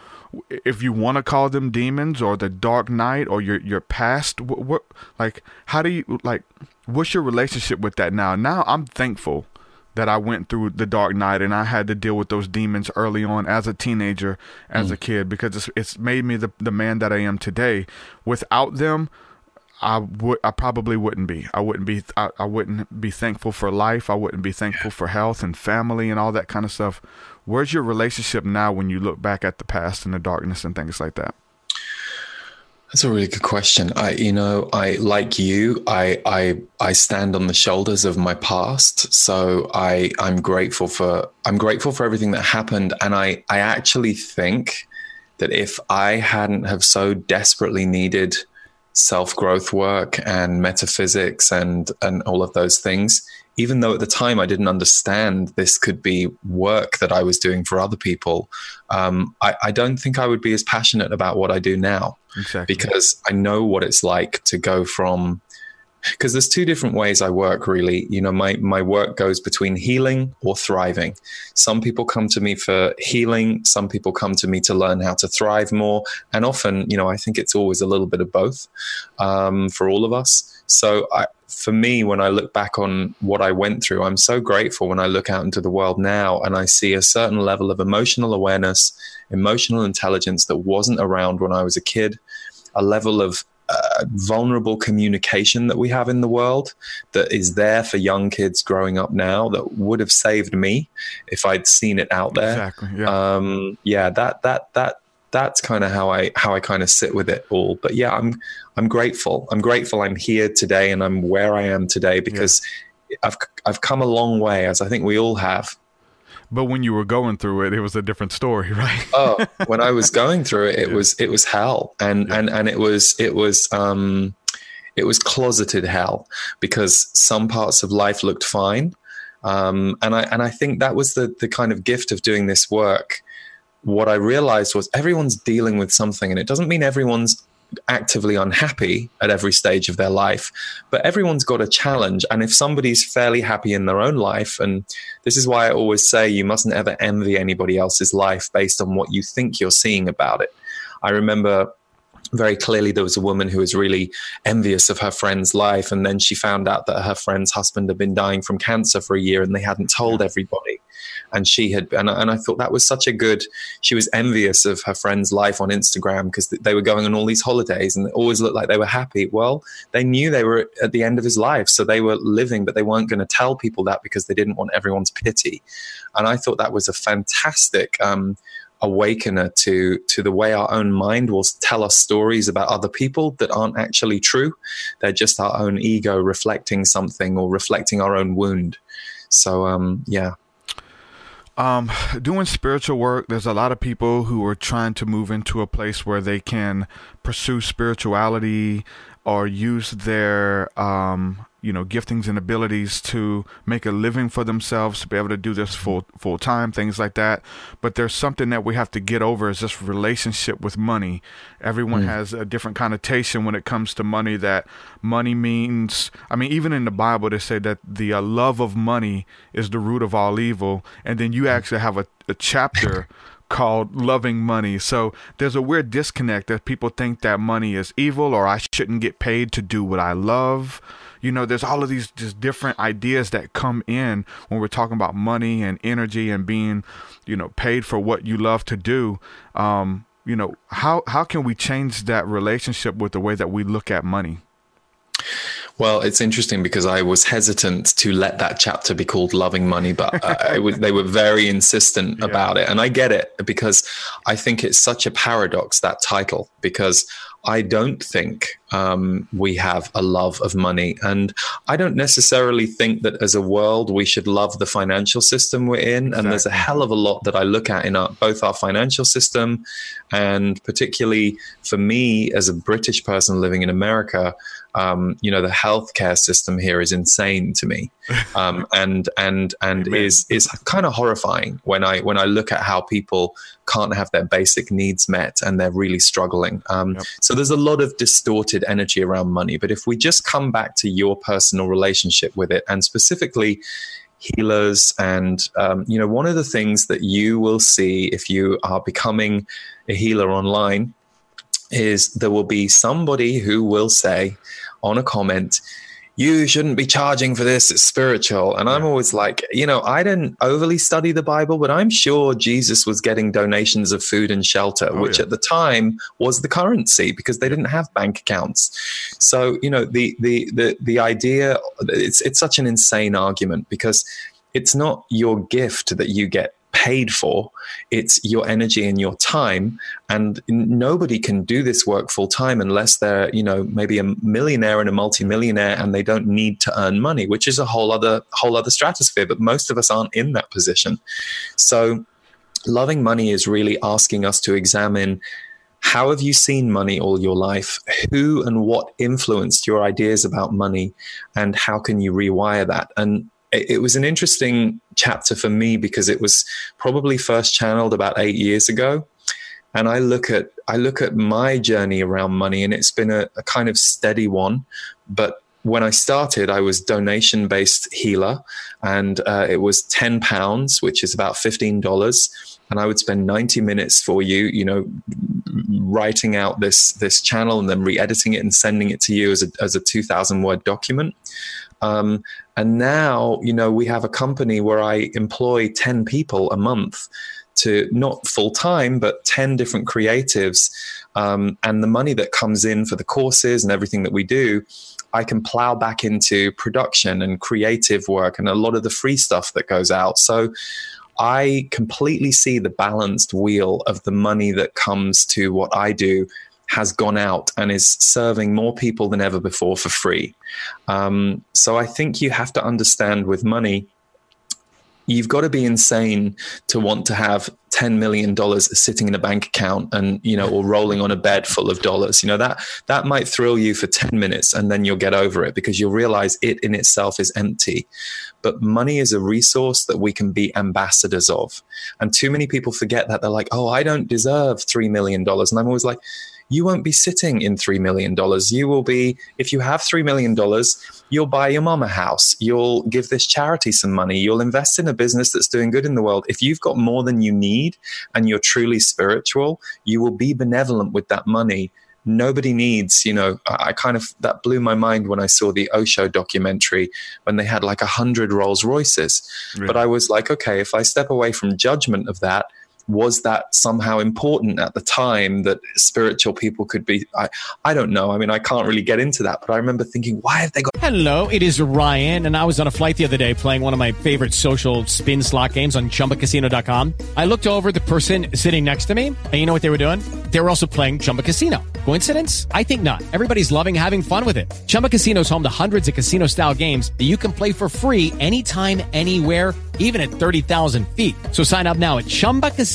If you want to call them demons or the dark night or your your past, what, what like how do you like? What's your relationship with that now? Now I'm thankful that I went through the dark night and I had to deal with those demons early on as a teenager, as Mm. a kid, because it's, it's made me the, the man that I am today. Without them, I would I probably wouldn't be. I wouldn't be I, I wouldn't be thankful for life. I wouldn't be thankful for health and family and all that kind of stuff. Where's your relationship now when you look back at the past and the darkness and things like that? That's a really good question. I, you know, I like you. I, I, I stand on the shoulders of my past, so I, I'm grateful for, I'm grateful for everything that happened, and I, I actually think that if I hadn't have so desperately needed self growth work and metaphysics and and all of those things, even though at the time I didn't understand this could be work that I was doing for other people, um, I, I don't think I would be as passionate about what I do now Exactly. because I know what it's like to go from because there's two different ways I work really. You know, my my work goes between healing or thriving. Some people come to me for healing, some people come to me to learn how to thrive more, and often, you know, I think it's always a little bit of both um, for all of us. So I for me, when I look back on what I went through, I'm so grateful when I look out into the world now and I see a certain level of emotional awareness, emotional intelligence that wasn't around when I was a kid, a level of uh, vulnerable communication that we have in the world that is there for young kids growing up now that would have saved me if I'd seen it out there. Exactly. Yeah. Um, yeah, that that that that's kind of how I how I kind of sit with it all. But yeah, I'm I'm grateful. I'm grateful I'm here today and I'm where I am today because I've I've come a long way, as I think we all have. But when you were going through it, it was a different story, right? oh, when I was going through it, it was it was hell, and and and it was it was um, it was closeted hell because some parts of life looked fine, um, and I and I think that was the the kind of gift of doing this work. What I realized was everyone's dealing with something, and it doesn't mean everyone's actively unhappy at every stage of their life, but everyone's got a challenge. And if somebody's fairly happy in their own life, and this is why I always say you mustn't ever envy anybody else's life based on what you think you're seeing about it. I remember very clearly there was a woman who was really envious of her friend's life and then she found out that her friend's husband had been dying from cancer for a year and they hadn't told everybody and she had and, and i thought that was such a good she was envious of her friend's life on instagram because they were going on all these holidays and it always looked like they were happy. Well they knew they were at the end of his life so they were living but they weren't going to tell people that because they didn't want everyone's pity. And i thought that was a fantastic um, awakener to to the way our own mind will tell us stories about other people that aren't actually true. They're just our own ego reflecting something or reflecting our own wound. So um yeah um, doing spiritual work, there's a lot of people who are trying to move into a place where they can pursue spirituality or use their um, you know giftings and abilities to make a living for themselves to be able to do this full full time things like that but there's something that we have to get over is this relationship with money everyone Mm. has a different connotation when it comes to money that money means i mean even in the bible they say that the uh, love of money is the root of all evil and then you actually have a, a chapter called loving money. So there's a weird disconnect that people think that money is evil or I shouldn't get paid to do what I love. You know, there's all of these just different ideas that come in when we're talking about money and energy and being, you know, paid for what you love to do. Um, you know, how how can we change that relationship with the way that we look at money? Well, it's interesting because I was hesitant to let that chapter be called "Loving Money," but uh, was, they were very insistent yeah. about it, and I get it because I think it's such a paradox that title because I don't think um, we have a love of money. And I don't necessarily think that as a world we should love the financial system we're in. Exactly. And there's a hell of a lot that I look at in our, both our financial system and particularly for me as a British person living in America. Um, you know, the healthcare system here is insane to me, um, and and and Amen. is is kind of horrifying when I when I look at how people can't have their basic needs met and they're really struggling. Um, yep. So there's a lot of distorted energy around money. But if we just come back to your personal relationship with it, and specifically healers, and um, you know, one of the things that you will see if you are becoming a healer online is there will be somebody who will say on a comment, you shouldn't be charging for this. It's spiritual. And I'm always like, you know, I didn't overly study the Bible, but I'm sure Jesus was getting donations of food and shelter, oh, which yeah. at the time was the currency because they didn't have bank accounts. So, you know, the the the the idea it's it's such an insane argument because it's not your gift that you get paid for. It's your energy and your time. And nobody can do this work full time unless they're, you know, maybe a millionaire and a multimillionaire and they don't need to earn money, which is a whole other whole other stratosphere. But most of us aren't in that position. So loving money is really asking us to examine how have you seen money all your life? Who and what influenced your ideas about money? And how can you rewire that? And it was an interesting chapter for me because it was probably first channeled about eight years ago. And i look at i look at my journey around money and it's been a, a kind of steady one. But when i started i was donation based healer and uh, it was 10 pounds which is about $15 and i would spend 90 minutes for you you know writing out this this channel and then re-editing it and sending it to you as a, as a 2000 word document um, and now, you know, we have a company where I employ 10 people a month to not full time, but 10 different creatives. Um, and the money that comes in for the courses and everything that we do, I can plow back into production and creative work and a lot of the free stuff that goes out. So I completely see the balanced wheel of the money that comes to what I do has gone out and is serving more people than ever before for free. Um, so I think you have to understand with money, you've got to be insane to want to have $10 million sitting in a bank account and you know or rolling on a bed full of dollars. You know that that might thrill you for 10 minutes and then you'll get over it because you'll realize it in itself is empty. But money is a resource that we can be ambassadors of. And too many people forget that. They're like oh i don't deserve $3 million and i'm always like you won't be sitting in $3 million. You will be, if you have $3 million, you'll buy your mom a house. You'll give this charity some money. You'll invest in a business that's doing good in the world. If you've got more than you need and you're truly spiritual, you will be benevolent with that money nobody needs you know i kind of that blew my mind when i saw the osho documentary when they had like a hundred rolls royces really? but i was like okay if i step away from judgment of that was that somehow important at the time that spiritual people could be I, I don't know. I mean i can't really get into that but i remember thinking why have they got hello it is ryan and i was on a flight the other day playing one of my favorite social spin slot games on chumbacasino.com i looked over the person sitting next to me and you know what they were doing? They were also playing chumba casino. Coincidence? I think not. Everybody's loving having fun with it. Chumba casino is home to hundreds of casino style games that you can play for free anytime anywhere even at 30000 feet. So sign up now at chumbacasino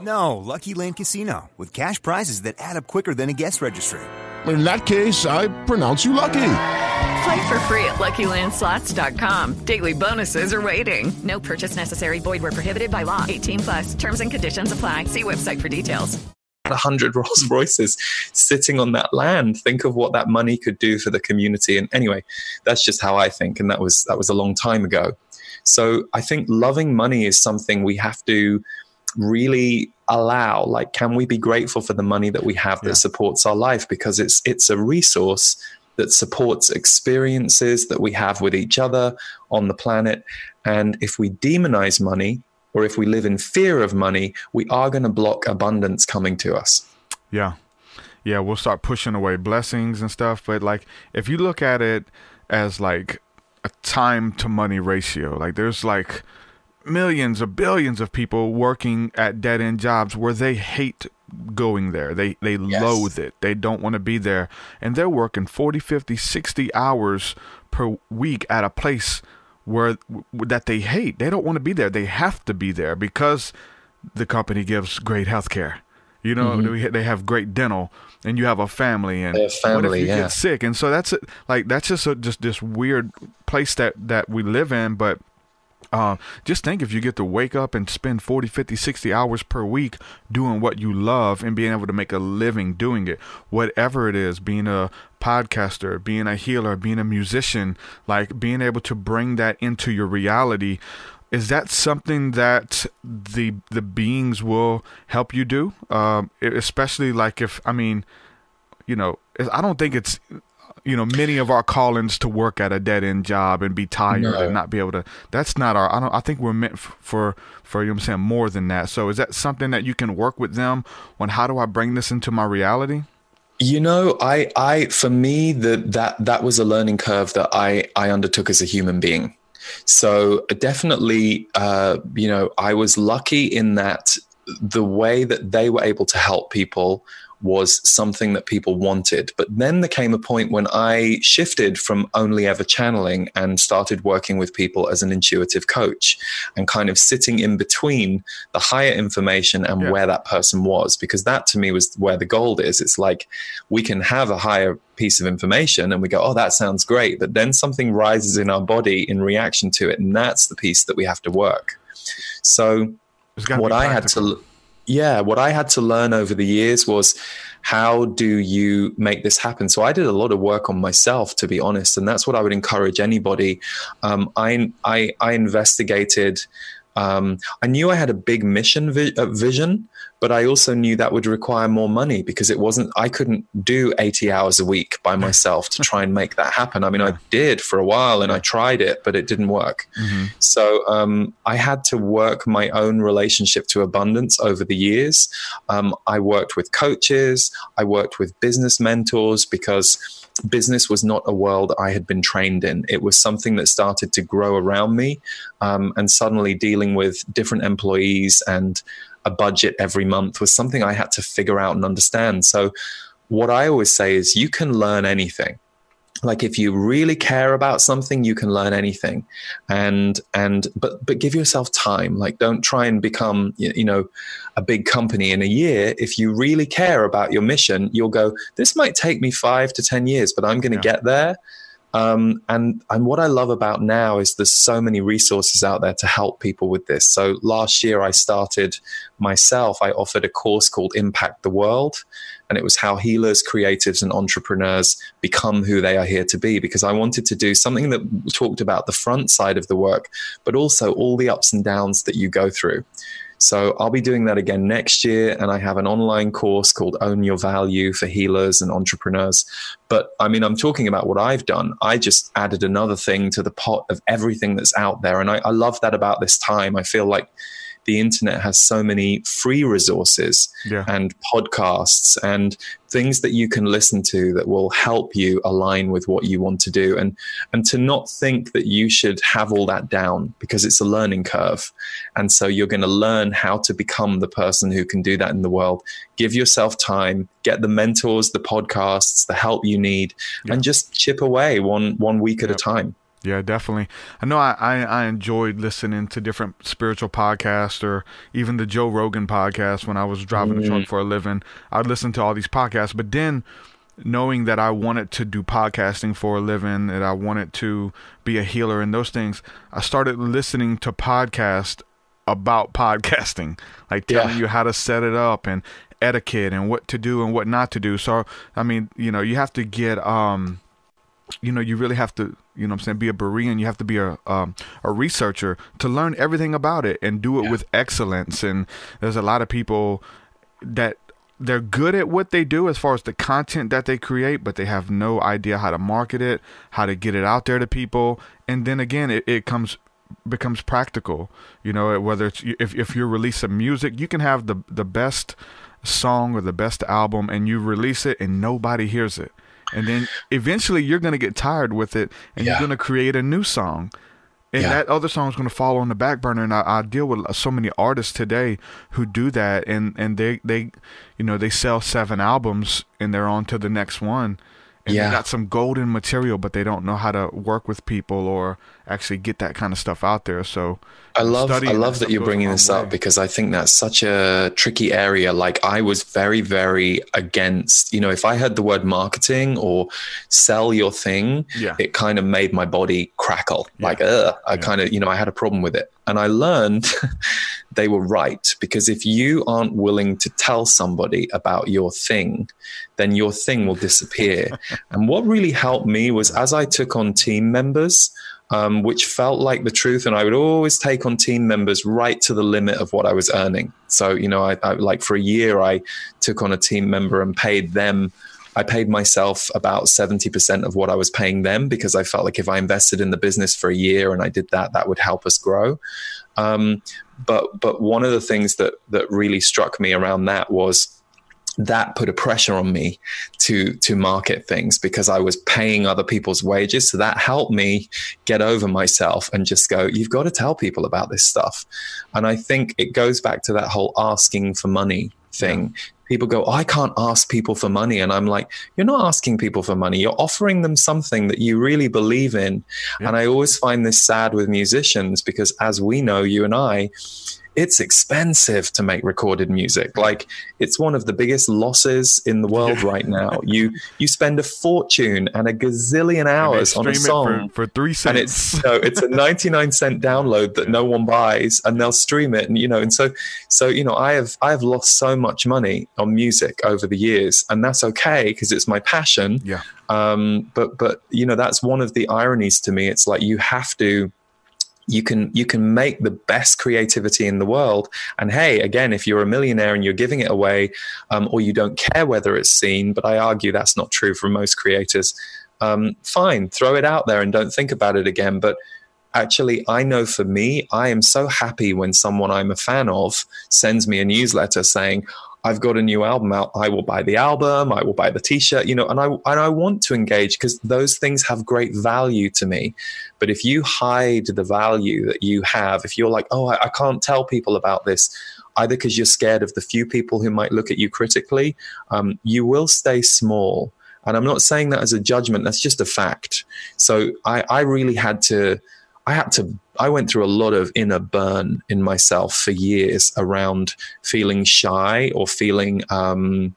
No, Lucky Land Casino. With cash prizes that add up quicker than a guest registry. In that case, I pronounce you lucky. Play for free at LuckyLandSlots.com. Daily bonuses are waiting. No purchase necessary. Void were prohibited by law. 18 plus. Terms and conditions apply. See website for details. A hundred Rolls Royces sitting on that land. Think of what that money could do for the community. And anyway, that's just how I think. And that was that was a long time ago. So I think loving money is something we have to really allow like can we be grateful for the money that we have that supports our life because it's it's a resource that supports experiences that we have with each other on the planet and if we demonize money or if we live in fear of money we are going to block abundance coming to us Yeah. Yeah, we'll start pushing away blessings and stuff. But like if you look at it as like a time to money ratio, like there's like millions or billions of people working at dead end jobs where they hate going there. They they loathe it. They don't want to be there. And they're working 40, 50, 60 hours per week at a place where that they hate. They don't want to be there. They have to be there because the company gives great health care. You know, Mhm. they have great dental, and you have a family, and have what if you yeah. get sick? And so that's it. Like that's just a, just this weird place that that we live in. But uh, just think if you get to wake up and spend 40, 50, 60 hours per week doing what you love and being able to make a living doing it, whatever it is, being a podcaster, being a healer, being a musician, like being able to bring that into your reality. Is that something that the the beings will help you do? Um, especially like if I mean, you know, I don't think it's you know many of our callings to work at a dead end job and be tired No. and not be able to. That's not our. I don't. I think we're meant f- for for you. know what I'm saying more than that. So is that something that you can work with them on? How do I bring this into my reality? You know, I, I, for me, that that that was a learning curve that I I undertook as a human being. So definitely, uh, you know, I was lucky in that the way that they were able to help people was something that people wanted. But then there came a point when I shifted from only ever channeling and started working with people as an intuitive coach and kind of sitting in between the higher information and where that person was, because that to me was where the gold is. It's like we can have a higher piece of information and we go, oh, that sounds great. But then something rises in our body in reaction to it. And that's the piece that we have to work. So, what I had to yeah what i had to learn over the years was how do you make this happen? So i did a lot of work on myself to be honest and that's what i would encourage anybody. Um, I, I i investigated um, i knew i had a big mission vi- uh, vision but i also knew that would require more money because it wasn't i couldn't do 80 hours a week by myself to try and make that happen. I mean i did for a while and i tried it but it didn't work. So um, I had to work my own relationship to abundance over the years. Um, I worked with coaches, I worked with business mentors because business was not a world I had been trained in. It was something that started to grow around me, um, and suddenly dealing with different employees and a budget every month was something I had to figure out and understand. So, what I always say is, you can learn anything. Like if you really care about something you can learn anything. And and but but give yourself time. Like don't try and become you know a big company in a year. If you really care about your mission you'll go this might take me 5 to 10 years but i'm going to get there um, and and what I love about now is there's so many resources out there to help people with this. So last year I started myself. I offered a course called Impact the World, and it was how healers, creatives, and entrepreneurs become who they are here to be. Because I wanted to do something that talked about the front side of the work, but also all the ups and downs that you go through. So I'll be doing that again next year. And I have an online course called Own Your Value for healers and entrepreneurs. But I mean, I'm talking about what I've done. I just added another thing to the pot of everything that's out there. And I, I love that about this time. I feel like the internet has so many free resources Yeah. and podcasts and things that you can listen to that will help you align with what you want to do. And and to not think that you should have all that down because it's a learning curve. And so you're going to learn how to become the person who can do that in the world. Give yourself time get the mentors the podcasts the help you need and just chip away one one week at a time Yeah, definitely. I know I, I, I enjoyed listening to different spiritual podcasts or even the Joe Rogan podcast when I was driving the truck Mm. for a living. I'd listen to all these podcasts, but then knowing that I wanted to do podcasting for a living, that I wanted to be a healer and those things, I started listening to podcasts about podcasting, like telling Yeah. you how to set it up and etiquette and what to do and what not to do. So, I mean, you know, you have to get, um, you know, you really have to, you know what I'm saying, be a Berean. You have to be a, um, a researcher to learn everything about it and do it with excellence. And there's a lot of people that they're good at what they do as far as the content that they create, but they have no idea how to market it, how to get it out there to people. And then again, it, it comes becomes practical. You know, whether it's if if you're releasing music, you can have the the best song or the best album, and you release it, and nobody hears it. And then eventually, you're gonna get tired with it, and you're gonna create a new song. And Yeah. that other song is going to fall on the back burner. And I, I deal with uh, so many artists today who do that and and they they you know they sell seven albums and they're on to the next one and Yeah. they got some golden material but they don't know how to work with people or actually get that kind of stuff out there so I love I love that you're bringing this way. up because I think that's such a tricky area. Like I was very very against, you know, if I heard the word marketing or sell your thing, Yeah. it kind of made my body crackle. Like uh, I kind of, you know, I had a problem with it. And I learned they were right because if you aren't willing to tell somebody about your thing, then your thing will disappear. and what really helped me was as I took on team members, um, which felt like the truth. And I would always take on team members right to the limit of what I was earning. So, you know, I, I like for a year, I took on a team member and paid them. I paid myself about 70% of what I was paying them because I felt like if I invested in the business for a year and I did that, that would help us grow. Um, but but one of the things that that really struck me around that was that put a pressure on me to to market things because I was paying other people's wages. So that helped me get over myself and just go, you've got to tell people about this stuff. And I think it goes back to that whole asking for money thing. People go, oh, I can't ask people for money. And I'm like, you're not asking people for money. You're offering them something that you really believe in. And I always find this sad with musicians because, as we know, you and I, it's expensive to make recorded music. Like it's one of the biggest losses in the world right now. You you spend a fortune and a gazillion hours on a song for, for three and it's cents. no, it's a 99 cent download that no one buys and they'll stream it and you know and so so you know I have I have lost so much money on music over the years and that's okay because it's my passion yeah um but but you know that's one of the ironies to me it's like you have to you can you can make the best creativity in the world. And hey again if you're a millionaire and you're giving it away um, or you don't care whether it's seen but i argue that's not true for most creators um, fine throw it out there and don't think about it again. But actually i know for me i am so happy when someone i'm a fan of sends me a newsletter saying I've got a new album out. I will buy the album. I will buy the T-shirt. You know, and I and I want to engage because those things have great value to me. But if you hide the value that you have, if you're like, oh, I, I can't tell people about this, either because you're scared of the few people who might look at you critically, um, you will stay small. And I'm not saying that as a judgment. That's just a fact. So I, I really had to. I had to, I went through a lot of inner burn in myself for years around feeling shy or feeling um,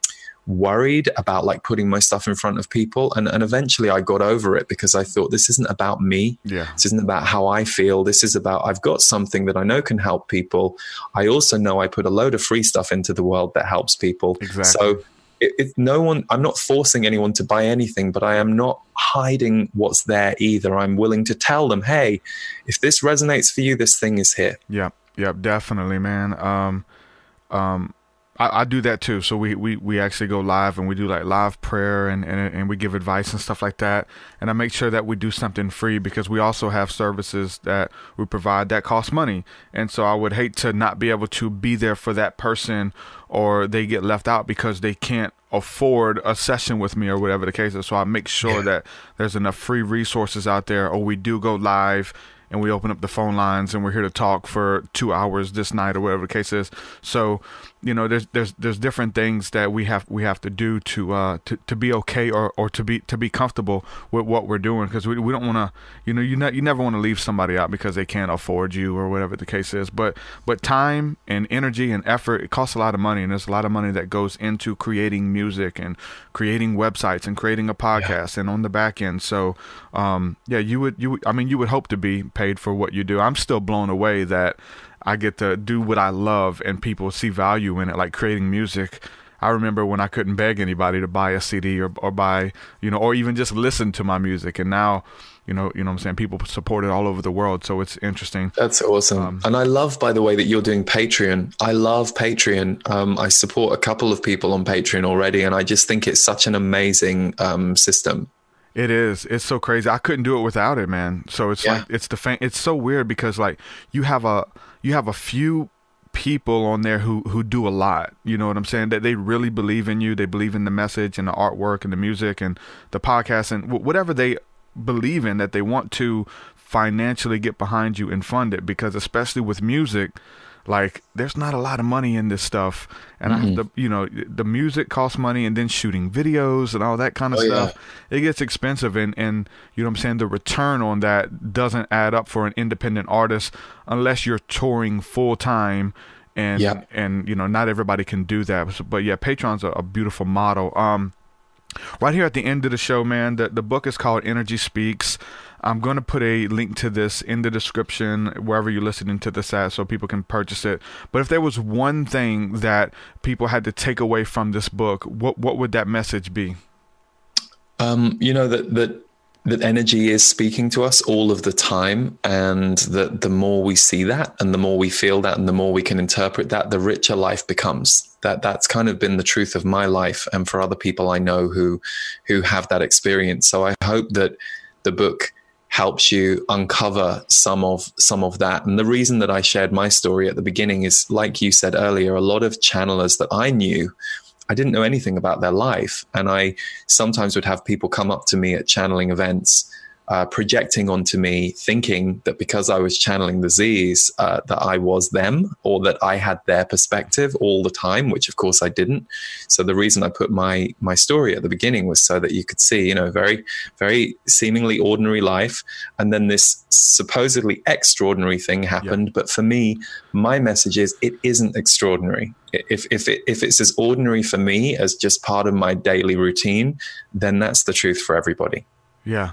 worried about like putting my stuff in front of people. And, and eventually I got over it because I thought this isn't about me. Yeah. This isn't about how I feel. This is about I've got something that I know can help people. I also know I put a load of free stuff into the world that helps people. Exactly. So it, it, no one i'm not forcing anyone to buy anything but i am not hiding what's there either i'm willing to tell them hey if this resonates for you this thing is here Yep, yep, definitely, man. Um, um, I, I do that too. So we, we, we actually go live and we do like live prayer and, and and we give advice and stuff like that. And I make sure that we do something free because we also have services that we provide that cost money. And so I would hate to not be able to be there for that person or they get left out because they can't afford a session with me or whatever the case is. So I make sure that there's enough free resources out there or we do go live and we open up the phone lines and we're here to talk for two hours this night or whatever the case is. So, you know, there's there's there's different things that we have we have to do to uh to, to be okay or, or to be to be comfortable with what we're doing because we, we don't want to you know you ne- you never want to leave somebody out because they can't afford you or whatever the case is. But but time and energy and effort it costs a lot of money and there's a lot of money that goes into creating music and creating websites and creating a podcast yeah. and on the back end. So um yeah, you would you would, I mean you would hope to be paid for what you do. I'm still blown away that I get to do what I love and people see value in it, like creating music. I remember when I couldn't beg anybody to buy a CD or, or buy, you know, or even just listen to my music. And now, you know, you know I'm saying? People support it all over the world. So it's interesting. That's awesome. Um, and I love, by the way, that you're doing Patreon. I love Patreon. Um, I support a couple of people on Patreon already. And I just think it's such an amazing um, system. It is. It's so crazy. I couldn't do it without it, man. So it's yeah. like it's the fan. It's so weird because like you have a you have a few people on there who who do a lot. You know what I'm saying? That they really believe in you. They believe in the message and the artwork and the music and the podcast and whatever they believe in that they want to financially get behind you and fund it because especially with music like there's not a lot of money in this stuff and mm-hmm. I have mm-hmm. to you know the music costs money and then shooting videos and all that kind of oh, stuff yeah. it gets expensive and and you know what I'm saying the return on that doesn't add up for an independent artist unless you're touring full time and yep. and you know not everybody can do that but yeah Patreon's a, a beautiful model um right here at the end of the show man the the book is called Energy Speaks I'm going to put a link to this in the description wherever you're listening to this at so people can purchase it. But if there was one thing that people had to take away from this book, what what would that message be? Um, you know that that that energy is speaking to us all of the time and that the more we see that and the more we feel that and the more we can interpret that the richer life becomes that that's kind of been the truth of my life and for other people i know who who have that experience so i hope that the book helps you uncover some of some of that. And the reason that i shared my story at the beginning is like you said earlier a lot of channelers that i knew i didn't know anything about their life. And i sometimes would have people come up to me at channeling events uh, projecting onto me, thinking that because I was channeling the Z's, uh, that I was them or that I had their perspective all the time, which of course I didn't. So the reason I put my my story at the beginning was so that you could see, you know, very very seemingly ordinary life, and then this supposedly extraordinary thing happened. But for me, my message is it isn't extraordinary. If if it, if it's as ordinary for me as just part of my daily routine, then that's the truth for everybody. Yeah.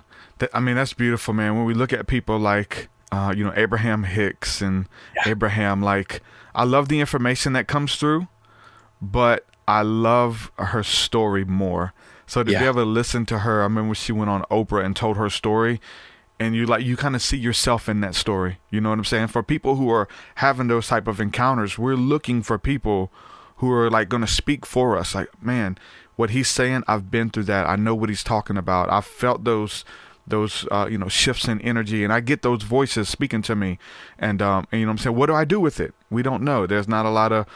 I mean, that's beautiful, man. When we look at people like, uh, you know, Abraham Hicks and yeah. Abraham, like, I love the information that comes through, but I love her story more. So to yeah. be able to listen to her, I remember she went on Oprah and told her story, and you like you kind of see yourself in that story. You know what I'm saying? For people who are having those type of encounters, we're looking for people who are like going to speak for us. Like, man, what he's saying, I've been through that. I know what he's talking about. I've felt those those uh, you know shifts in energy and I get those voices speaking to me. And um and you know I'm saying? What do I do with it? We don't know. There's not a lot of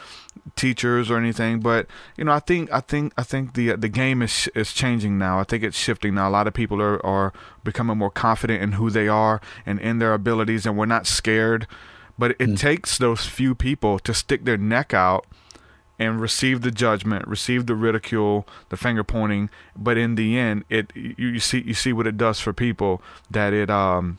teachers or anything but you know I think I think I think the the game is is changing now. I think it's shifting now. A lot of people are are becoming more confident in who they are and in their abilities and we're not scared. But it mm. takes those few people to stick their neck out and receive the judgment, receive the ridicule, the finger pointing, but in the end, it you, you see you see what it does for people that it um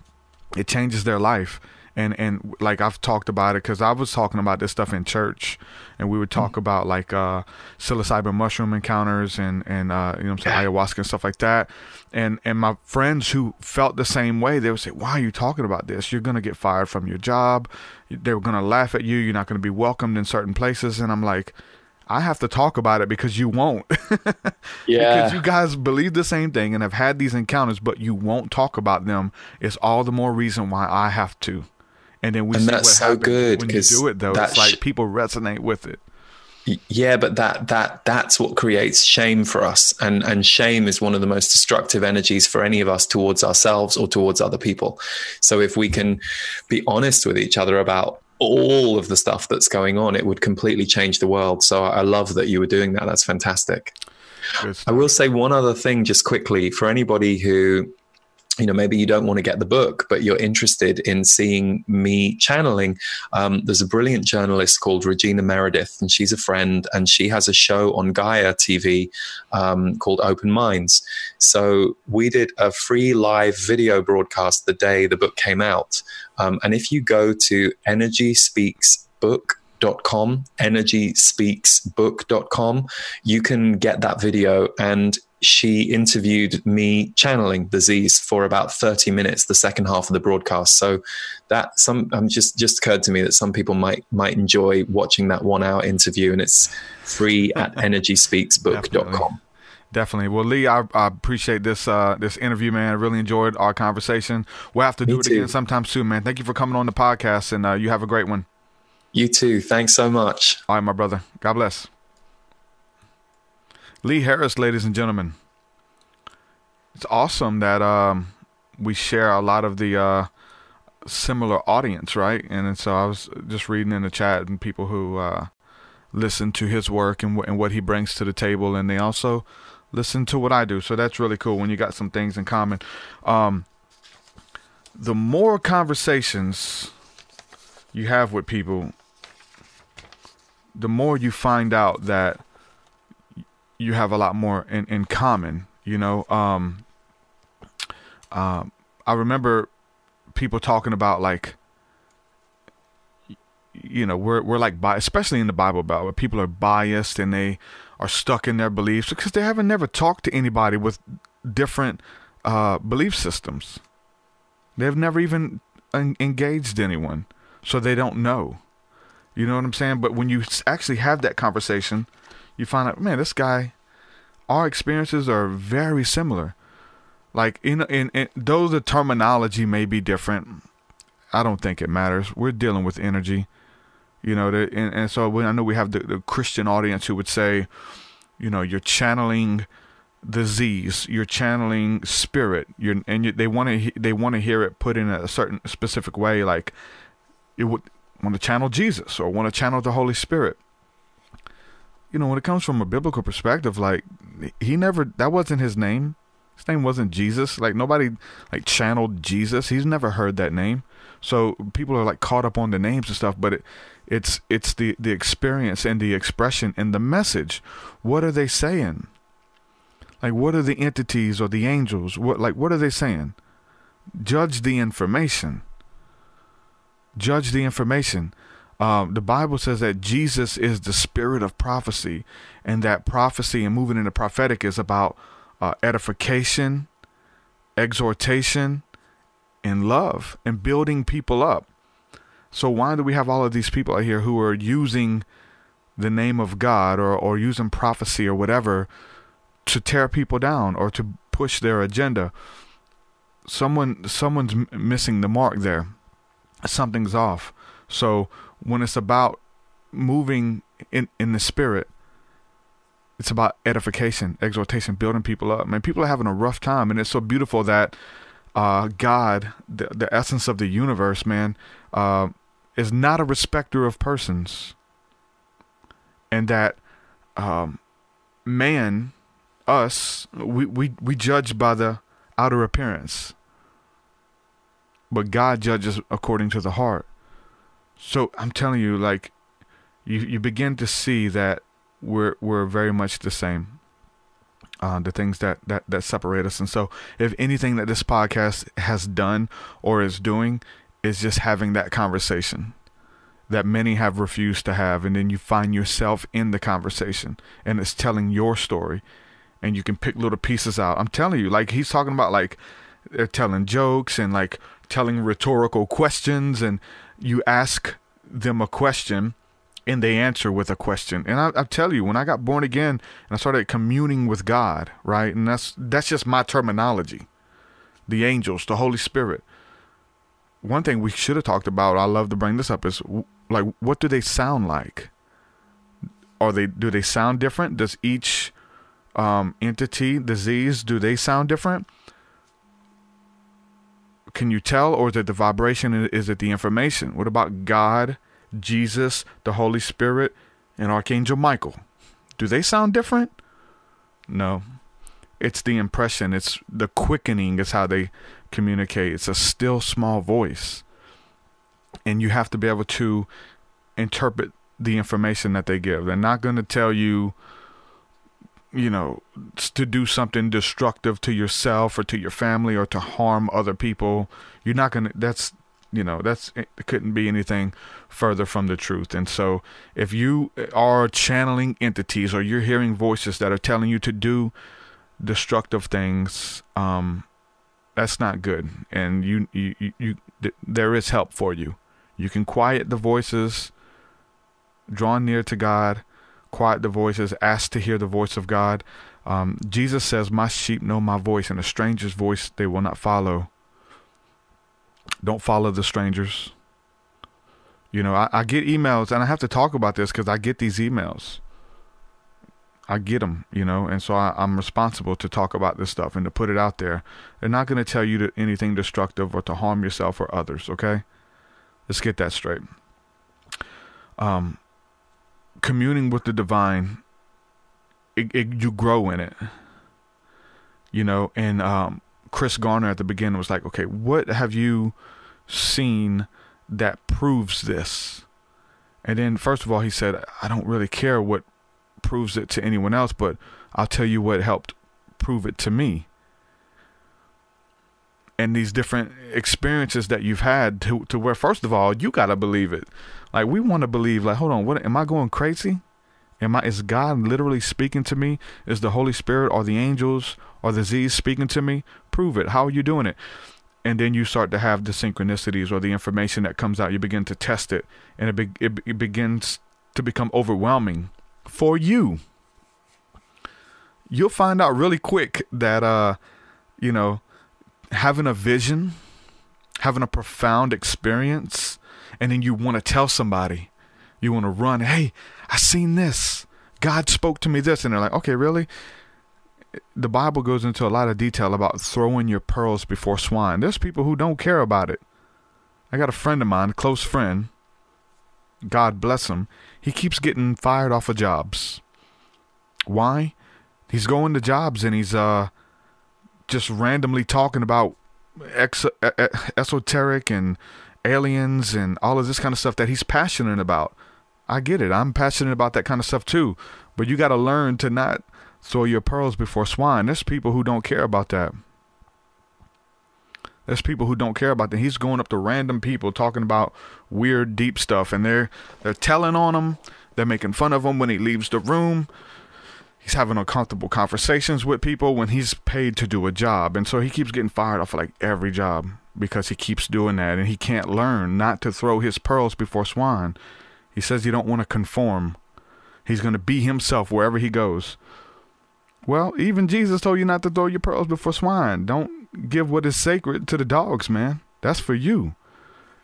it changes their life. And and like I've talked about it because I was talking about this stuff in church, and we would talk mm-hmm. about like uh, psilocybin mushroom encounters and and uh, you know I'm saying ayahuasca and stuff like that. And and my friends who felt the same way, they would say, "Why are you talking about this? You're gonna get fired from your job. They were gonna laugh at you. You're not gonna be welcomed in certain places." And I'm like, I have to talk about it because you won't. yeah. Because you guys believe the same thing and have had these encounters, but you won't talk about them. It's all the more reason why I have to. And then we and see that's what so good when you do it though. It's like people resonate with it. Yeah, but that that that's what creates shame for us, and and shame is one of the most destructive energies for any of us towards ourselves or towards other people. So if we can be honest with each other about all of the stuff that's going on, it would completely change the world. So I love that you were doing that. That's fantastic. I will say one other thing just quickly for anybody who you know maybe you don't want to get the book but you're interested in seeing me channeling. Um, there's a brilliant journalist called regina meredith and she's a friend and she has a show on gaia tv um, called open minds. So we did a free live video broadcast the day the book came out. Um, and if you go to energy speaks book com energyspeaksbook.com you can get that video and she interviewed me channeling the Z's for about 30 minutes, the second half of the broadcast. So that some um, just just occurred to me that some people might might enjoy watching that one hour interview and it's free at energyspeaksbook.com. Definitely. Definitely. Well, Lee, I, I appreciate this uh, this interview, man. I really enjoyed our conversation. We'll have to Me do it too. again sometime soon, man. Thank you for coming on the podcast, and uh, you have a great one. You too. Thanks so much. All right, my brother. God bless. Lee Harris, ladies and gentlemen. It's awesome that um, we share a lot of the uh, similar audience, right? And so I was just reading in the chat and people who uh, listen to his work and, and what he brings to the table, and they also listen to what I do. So that's really cool when you got some things in common. Um, the more conversations you have with people, the more you find out that you have a lot more in, in common. You know, um, um, I remember people talking about like, you know, we're we're like bi- especially in the Bible Belt, where people are biased and they are stuck in their beliefs because they haven't never talked to anybody with different uh, belief systems. They've never even en- engaged anyone, so they don't know. You know what I'm saying? But when you actually have that conversation, you find out, man, this guy, our experiences are very similar. Like in in, in though the terminology may be different, I don't think it matters. We're dealing with energy, you know. The, and, and so when I know we have the, the Christian audience who would say, you know, you're channeling the Z's, you're channeling spirit, you're and you, they want to they want to hear it put in a certain specific way, like it would want to channel Jesus or want to channel the Holy Spirit. You know, when it comes from a biblical perspective, like he never that wasn't his name. His name wasn't Jesus. Like nobody like channeled Jesus. He's never heard that name. So people are like caught up on the names and stuff, but it, it's it's the the experience and the expression and the message. What are they saying? Like what are the entities or the angels? What like what are they saying? Judge the information. Judge the information. Um, the Bible says that Jesus is the spirit of prophecy, and that prophecy and moving in the prophetic is about uh, edification, exhortation, and love, and building people up. So why do we have all of these people out here who are using the name of God or, or using prophecy or whatever to tear people down or to push their agenda? Someone someone's missing the mark there. Something's off. So when it's about moving in, in the spirit, it's about edification, exhortation, building people up. Man, people are having a rough time, and it's so beautiful that uh, God, the, the essence of the universe, man, uh, is not a respecter of persons, and that um, man, us, we, we we judge by the outer appearance, but God judges according to the heart. So I'm telling you, like, you you begin to see that we're we're very much the same. Uh, the things that, that that separate us, and so if anything that this podcast has done or is doing is just having that conversation that many have refused to have, and then you find yourself in the conversation, and it's telling your story, and you can pick little pieces out. I'm telling you, like he's talking about, like they're telling jokes and like telling rhetorical questions, and you ask them a question and they answer with a question. And I, I tell you, when I got born again and I started communing with God, right, and that's that's just my terminology. The angels, the Holy Spirit. One thing we should have talked about. I love to bring this up is like, what do they sound like? Are they do they sound different? Does each um, entity, the Z's, do they sound different? Can you tell, or is it the vibration? Is it the information? What about God? Jesus, the Holy Spirit, and Archangel Michael. Do they sound different? No. It's the impression, it's the quickening is how they communicate. It's a still small voice. And you have to be able to interpret the information that they give. They're not going to tell you, you know, to do something destructive to yourself or to your family or to harm other people. You're not going to, that's, you know, that's, it couldn't be anything further from the truth. And so if you are channeling entities or you're hearing voices that are telling you to do destructive things, um, that's not good. And you, you, you, you th- there is help for you. You can quiet the voices draw near to God, quiet the voices, ask to hear the voice of God. Um, Jesus says, My sheep know my voice, and a stranger's voice they will not follow. Don't follow the strangers. You know, I, I get emails, and I have to talk about this because I get these emails. I get them, you know, and so I, am responsible to talk about this stuff and to put it out there. They're not going to tell you to, anything destructive or to harm yourself or others, okay? Let's get that straight. Um, communing with the divine, it, it, you grow in it. You know, and um, Chris Garner at the beginning was like, okay, what have you seen that proves this? And then, first of all, he said, I don't really care what proves it to anyone else, but I'll tell you what helped prove it to me. And these different experiences that you've had to, to where, first of all, you got to believe it. Like we want to believe, like, hold on, what am I going crazy? Am I is God literally speaking to me? Is the Holy Spirit or the angels or the Z's speaking to me? Prove it. How are you doing it? And then you start to have the synchronicities or the information that comes out. You begin to test it, and it, be, it, it begins to become overwhelming for you. You'll find out really quick that, uh, you know, having a vision, having a profound experience, and then you want to tell somebody, you want to run, hey, I seen this. God spoke to me this. And they're like, okay, really? The Bible goes into a lot of detail about throwing your pearls before swine. There's people who don't care about it. I got a friend of mine, close friend. God bless him. He keeps getting fired off of jobs. Why? He's going to jobs and he's uh just randomly talking about ex- esoteric and aliens and all of this kind of stuff that he's passionate about. I get it. I'm passionate about that kind of stuff too. But you got to learn to not throw your pearls before swine. There's people who don't care about that. There's people who don't care about that. He's going up to random people talking about weird, deep stuff, and they're they're telling on him. They're making fun of him when he leaves the room. He's having uncomfortable conversations with people when he's paid to do a job, and so he keeps getting fired off of like every job because he keeps doing that and he can't learn not to throw his pearls before swine. He says he don't want to conform. He's going to be himself wherever he goes. Well, even Jesus told you not to throw your pearls before swine. Don't give what is sacred to the dogs, man. That's for you.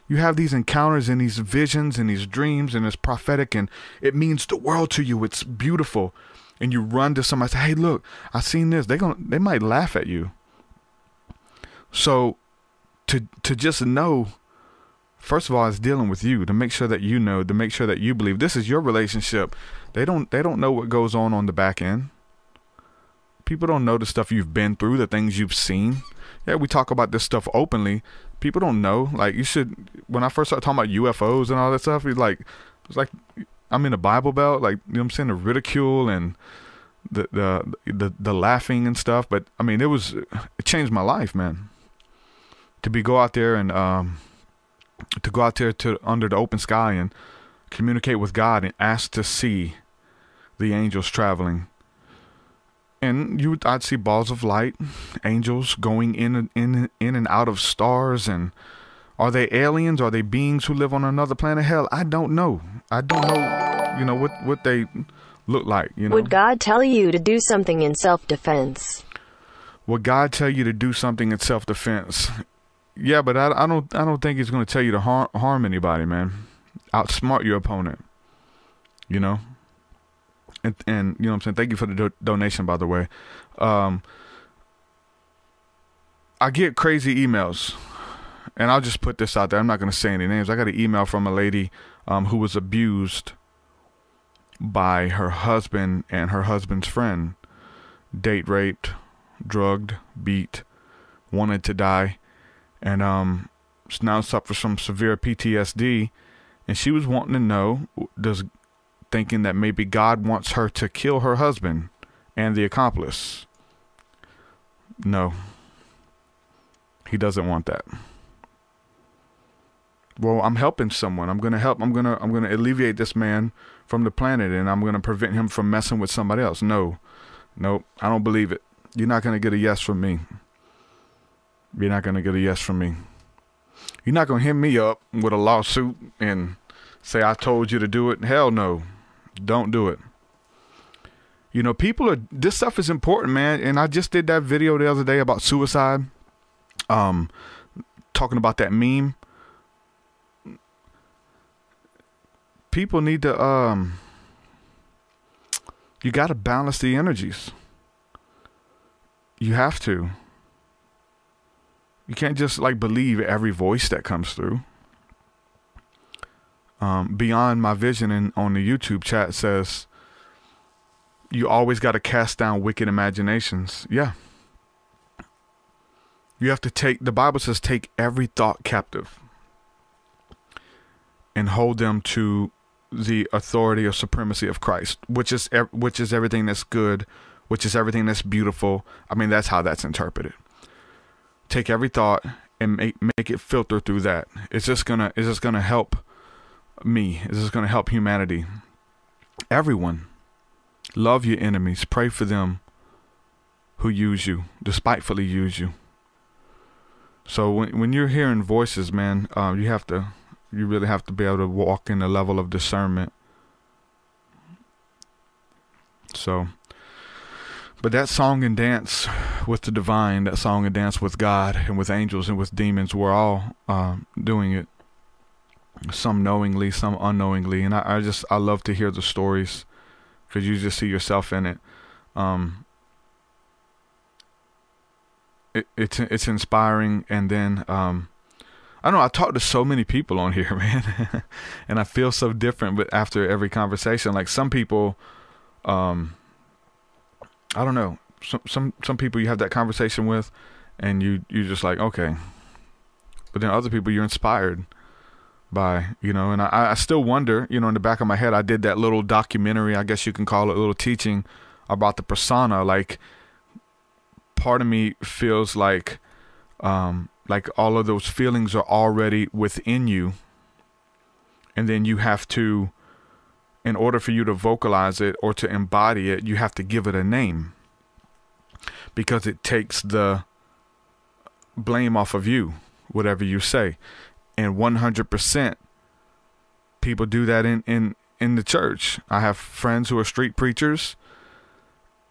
You have these encounters and these visions and these dreams and it's prophetic and it means the world to you. It's beautiful. And you run to somebody say, Hey, look, I seen this. They going they might laugh at you. So to to just know first of all it's dealing with you to make sure that you know to make sure that you believe. This is your relationship. They don't they don't know what goes on on the back end. People don't know the stuff you've been through the things you've seen. Yeah we talk about this stuff openly. People don't know. Like you should when i first started talking about ufos and all that stuff it's like it's like i'm in a bible belt like you know i'm saying the ridicule and the the the, the laughing and stuff but i mean it was it changed my life man to be go out there and um, to go out there to under the open sky and communicate with God and ask to see the angels traveling. And you, would I'd see balls of light, angels going in and in in and out of stars. And are they aliens? Are they beings who live on another planet? Hell, I don't know. I don't know. You know what what they look like. You know. Would God tell you to do something in self defense? Would God tell you to do something in self defense? Yeah, but I, I don't I don't think he's going to tell you to harm harm anybody, man. Outsmart your opponent. You know. And and you know what I'm saying. Thank you for the do- donation, by the way. Um, I get crazy emails, and I'll just put this out there. I'm not going to say any names. I got an email from a lady um, who was abused by her husband and her husband's friend, date raped, drugged, beat, wanted to die and um, now suffers from severe PTSD. And she was wanting to know, does thinking that maybe God wants her to kill her husband and the accomplice. No, he doesn't want that. Well, I'm helping someone. I'm going to help. I'm going to I'm going to alleviate this man from the planet and I'm going to prevent him from messing with somebody else. No. Nope, I don't believe it. You're not going to get a yes from me. You're not going to get a yes from me. You're not going to hit me up with a lawsuit and say I told you to do it. Hell no. Don't do it. You know, people are this stuff is important, man. And I just did that video the other day about suicide. Um talking about that meme. People need to um you got to balance the energies. You have to. You can't just like believe every voice that comes through. Um, beyond my vision and on the YouTube chat says you always got to cast down wicked imaginations. Yeah. You have to take the Bible says take every thought captive and hold them to the authority or supremacy of Christ, which is which is everything that's good, which is everything that's beautiful. I mean, that's how that's interpreted. Take every thought and make make it filter through that. It's just gonna it's just gonna help me. It's just gonna help humanity. Everyone. Love your enemies. Pray for them who use you, despitefully use you. So when when you're hearing voices, man, uh, you have to you really have to be able to walk in a level of discernment. So, but that song and dance with the divine, that song and dance with God and with angels and with demons, we're all uh, doing it. Some knowingly, some unknowingly, and I, I just I love to hear the stories because you just see yourself in it. Um, it it's it's inspiring, and then um, I don't know. I talk to so many people on here, man, and I feel so different. But after every conversation, like some people, um, I don't know. Some some some people you have that conversation with, and you you're just like okay, but then other people you're inspired by, you know. And I I still wonder, you know, in the back of my head, I did that little documentary, I guess you can call it, a little teaching about the persona. Like, part of me feels like, um like all of those feelings are already within you. And then you have to in order for you to vocalize it or to embody it you have to give it a name. Because it takes the blame off of you whatever you say. And 100% people do that in in in the church. I have friends who are street preachers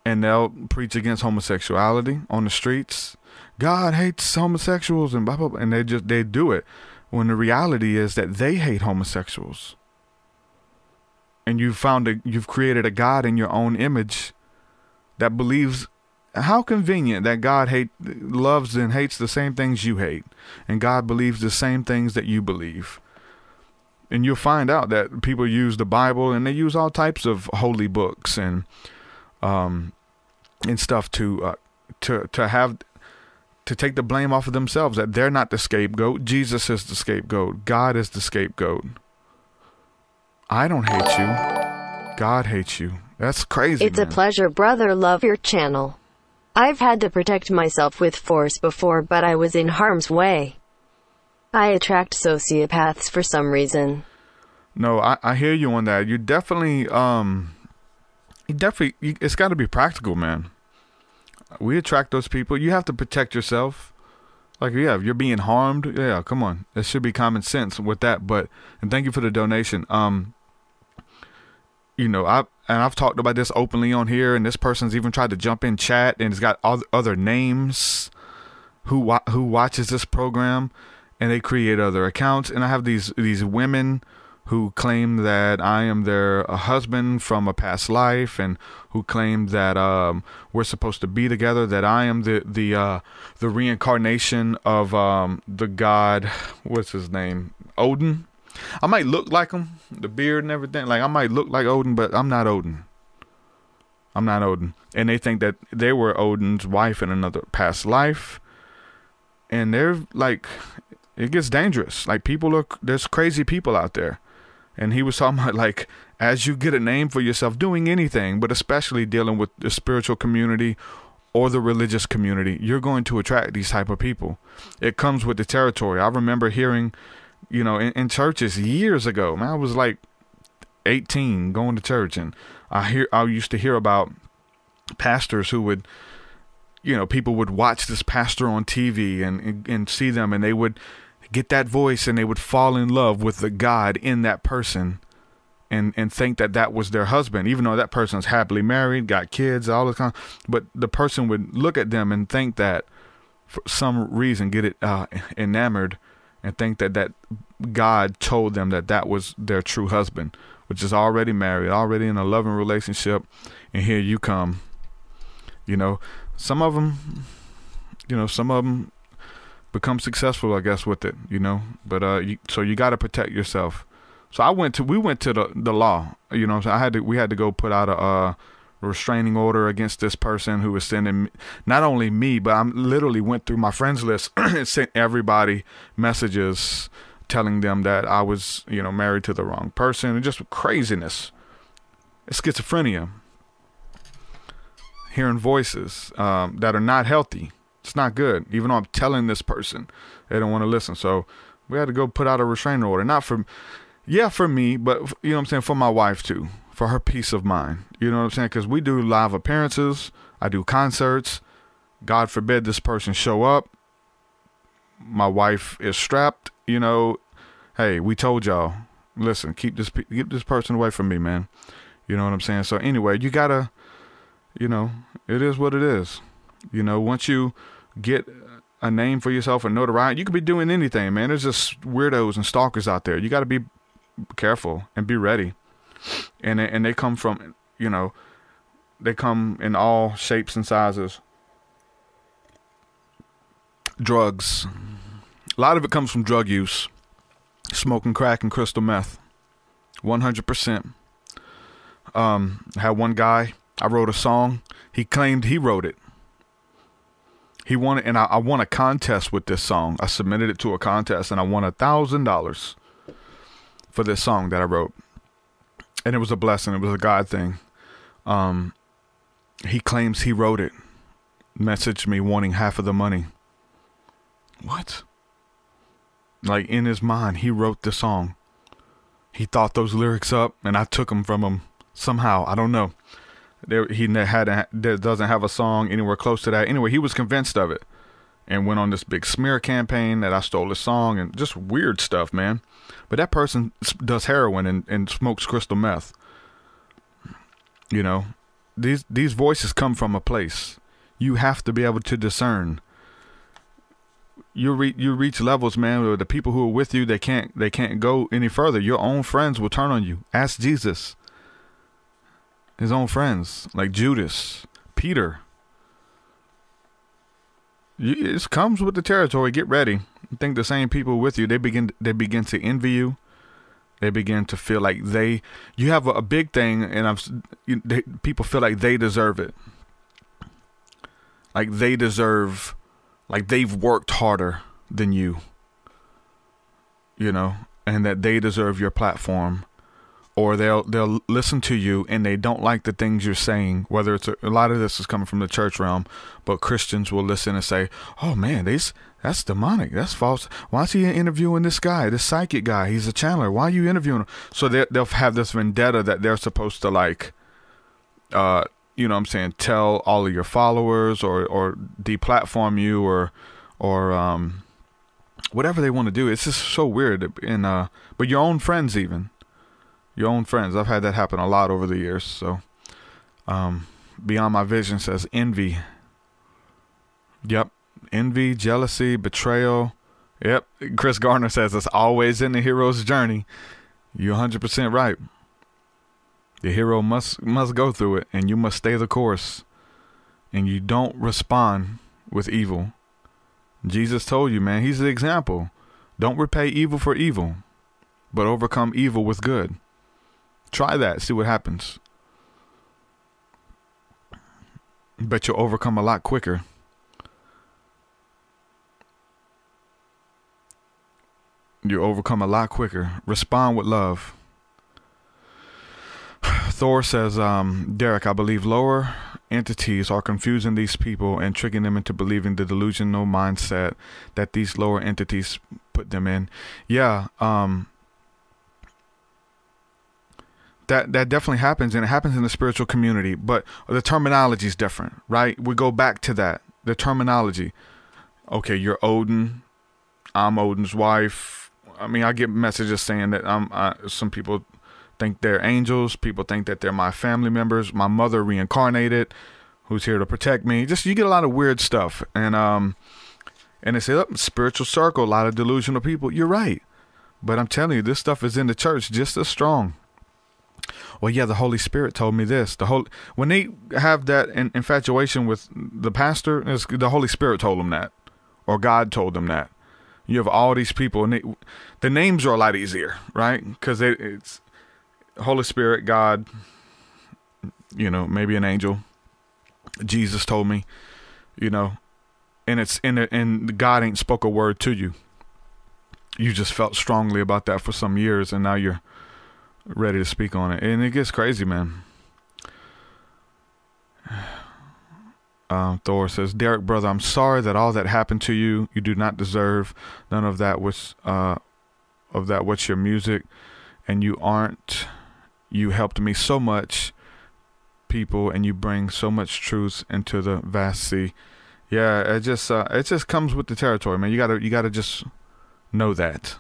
and they'll preach against homosexuality on the streets God hates homosexuals and blah blah blah, and they just they do it when the reality is that they hate homosexuals. And you've found a you've created a God in your own image that believes how convenient that God hate loves and hates the same things you hate and God believes the same things that you believe. And you'll find out that people use the Bible and they use all types of holy books and um and stuff to uh, to to have to take the blame off of themselves that they're not the scapegoat. Jesus is the scapegoat. God is the scapegoat. I don't hate you. God hates you. That's crazy. It's man. a pleasure, brother. Love your channel. I've had to protect myself with force before, but I was in harm's way. I attract sociopaths for some reason. No, I, I hear you on that. You definitely, um, you definitely, you, it's got to be practical, man we attract those people. You have to protect yourself. Like, yeah, if you're being harmed, yeah, come on. It should be common sense with that. But, and thank you for the donation. Um, you know, I and I've talked about this openly on here, and this person's even tried to jump in chat, and it's got other names who who watches this program, and they create other accounts, and I have these these women who claim that I am their husband from a past life, and who claim that um, we're supposed to be together. That I am the the uh, the reincarnation of um, the god. What's his name? Odin. I might look like him, the beard and everything. Like I might look like Odin, but I'm not Odin. I'm not Odin. And they think that they were Odin's wife in another past life. and they're like, it gets dangerous. Like people are, there's crazy people out there, and he was talking about like as you get a name for yourself, doing anything, but especially dealing with the spiritual community or the religious community, you're going to attract these type of people. It comes with the territory. I remember hearing, you know, in, in churches years ago. Man, I was like 18 going to church, and I hear I used to hear about pastors who would you know people would watch this pastor on TV and, and and see them and they would get that voice and they would fall in love with the God in that person and and think that that was their husband even though that person's happily married got kids all this kind of, but the person would look at them and think that for some reason get it uh, enamored and think that that God told them that that was their true husband which is already married already in a loving relationship and here you come. You know some of them you know some of them become successful i guess with it you know? But uh you, so you got to protect yourself. So i went to we went to the the law you know? So i had to we had to go put out a restraining order against this person who was sending not only me but i literally went through my friends list and sent everybody messages telling them that i was you know married to the wrong person and just craziness. It's schizophrenia. Hearing voices um, that are not healthy. It's not good. Even though I'm telling this person, they don't want to listen. So we had to go put out a restraining order. Not for, yeah, for me, but you know what I'm saying, for my wife too, for her peace of mind. You know what I'm saying? Because we do live appearances. I do concerts. God forbid this person show up. My wife is strapped. You know, hey, we told y'all. Listen, keep this keep this person away from me, man. You know what I'm saying? So anyway, you gotta you know, it is what it is. You know, once you get a name for yourself and notoriety, you could be doing anything, man. There's just weirdos and stalkers out there. You got to be careful and be ready. And they, and they come from, you know, they come in all shapes and sizes. Drugs. A lot of it comes from drug use. Smoking crack and crystal meth. 100%. Um, I had one guy I wrote a song. He claimed he wrote it. He won it, and I, I won a contest with this song. I submitted it to a contest, and I won a thousand dollars for this song that I wrote. And it was a blessing. It was a God thing. Um, he claims he wrote it. Messaged me wanting half of the money. What? Like in his mind, he wrote the song. He thought those lyrics up, and I took them from him somehow. I don't know. There, he had doesn't have a song anywhere close to that. Anyway, he was convinced of it and went on this big smear campaign that I stole his song and just weird stuff, man. But that person does heroin and, and smokes crystal meth. You know, these these voices come from a place. You have to be able to discern. You reach you reach levels, man, where the people who are with you they can't they can't go any further. Your own friends will turn on you. Ask Jesus his own friends like Judas, Peter. It comes with the territory. Get ready. I think the same people with you, they begin they begin to envy you. They begin to feel like they you have a, big thing, and I'm you, they, people feel like they deserve it. Like they deserve, like they've worked harder than you. You know, and that they deserve your platform or they'll they'll listen to you and they don't like the things you're saying. Whether it's a, a, lot of this is coming from the church realm, but Christians will listen and say, "Oh man, these that's demonic. That's false. Why is he interviewing this guy, this psychic guy? He's a channeler. Why are you interviewing him?" So they they'll have this vendetta that they're supposed to like, uh, you know, what I'm saying, tell all of your followers or or deplatform you or or um whatever they want to do. It's just so weird. And uh, but your own friends even your own friends. I've had that happen a lot over the years. So, um, Beyond My Vision says envy. Yep. Envy, jealousy, betrayal. Yep. Chris Gardner says it's always in the hero's journey. You're 100% right. The hero must must go through it and you must stay the course. And you don't respond with evil. Jesus told you, man, he's the example. Don't repay evil for evil, but overcome evil with good. Try that, see what happens. Bet you'll overcome a lot quicker. you overcome a lot quicker. Respond with love. Thor says, um, Derek, I believe lower entities are confusing these people and tricking them into believing the delusional mindset that these lower entities put them in. Yeah, um, that that definitely happens, and it happens in the spiritual community. But the terminology is different, right? We go back to that. The terminology. Okay, you're Odin. I'm Odin's wife. I mean, I get messages saying that I'm. Some people think they're angels. People think that they're my family members. My mother reincarnated, who's here to protect me. Just you get a lot of weird stuff, and um, and they say, oh, spiritual circle, a lot of delusional people. You're right, but I'm telling you, this stuff is in the church just as strong. Well, yeah, the Holy Spirit told me this. The whole when they have that in, infatuation with the pastor, the Holy Spirit told them that, or God told them that. You have all these people, and they, the names are a lot easier, right? Because it, it's Holy Spirit, God, you know, maybe an angel. Jesus told me, you know, and it's in and God ain't spoke a word to you. You just felt strongly about that for some years, and now you're ready to speak on it, and it gets crazy, man. Um, Thor says, Derek, brother, I'm sorry that all that happened to you. You do not deserve none of that. Which, uh, of that, what's your music, and you aren't you helped me so much, people, and you bring so much truth into the vast sea. Yeah, it just uh, it just comes with the territory, man. You gotta you gotta just know that.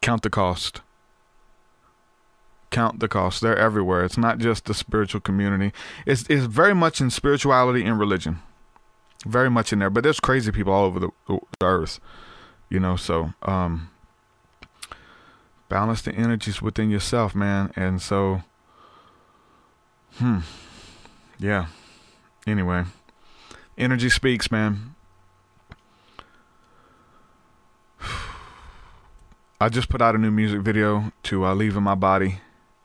Count the cost. Count the cost. They're everywhere. It's not just the spiritual community. It's it's very much in spirituality and religion. Very much in there. But there's crazy people all over the, the earth. You know, so um balance the energies within yourself, man. And so, hmm, yeah. Anyway, energy speaks, man. I just put out a new music video to uh, "Leave in My Body,"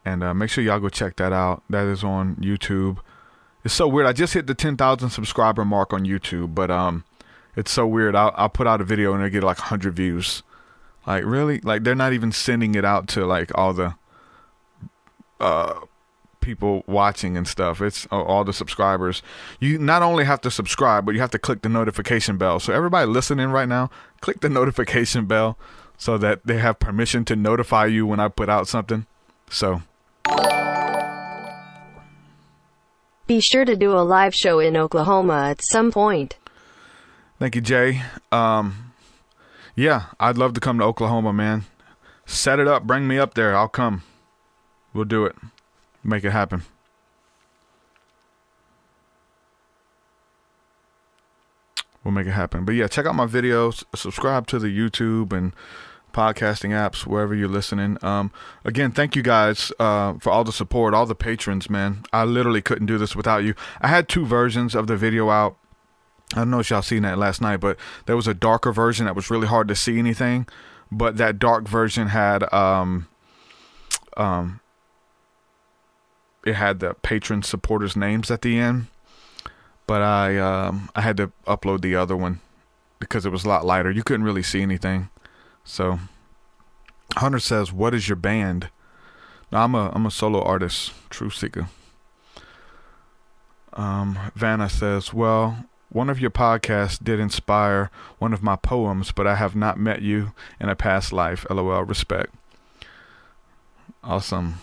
and uh, make sure y'all go check that out. That is on YouTube. It's so weird. I just hit the 10,000 subscriber mark on YouTube, but um, it's so weird. I'll, I'll put out a video and I get like 100 views. Like really? Like they're not even sending it out to like all the uh people watching and stuff. It's uh, all the subscribers. You not only have to subscribe, but you have to click the notification bell. So everybody listening right now, click the notification bell so that they have permission to notify you when I put out something. So be sure to do a live show in Oklahoma at some point. Thank you, Jay. Um yeah, I'd love to come to Oklahoma, man. Set it up, bring me up there. I'll come. We'll do it. Make it happen. We'll make it happen. But yeah, check out my videos. Subscribe to the YouTube and podcasting apps wherever you're listening. Um, again, thank you guys uh, for all the support, all the patrons, man. I literally couldn't do this without you. I had two versions of the video out. I don't know if y'all seen that last night, but there was a darker version that was really hard to see anything. But that dark version had um um it had the patron supporters names at the end. But I um I had to upload the other one because it was a lot lighter. You couldn't really see anything. So Hunter says, "What is your band?" No, I'm a I'm a solo artist, Truth Seeker. Um, Vanna says, "Well, one of your podcasts did inspire one of my poems, but I have not met you in a past life. LOL. Respect. Awesome.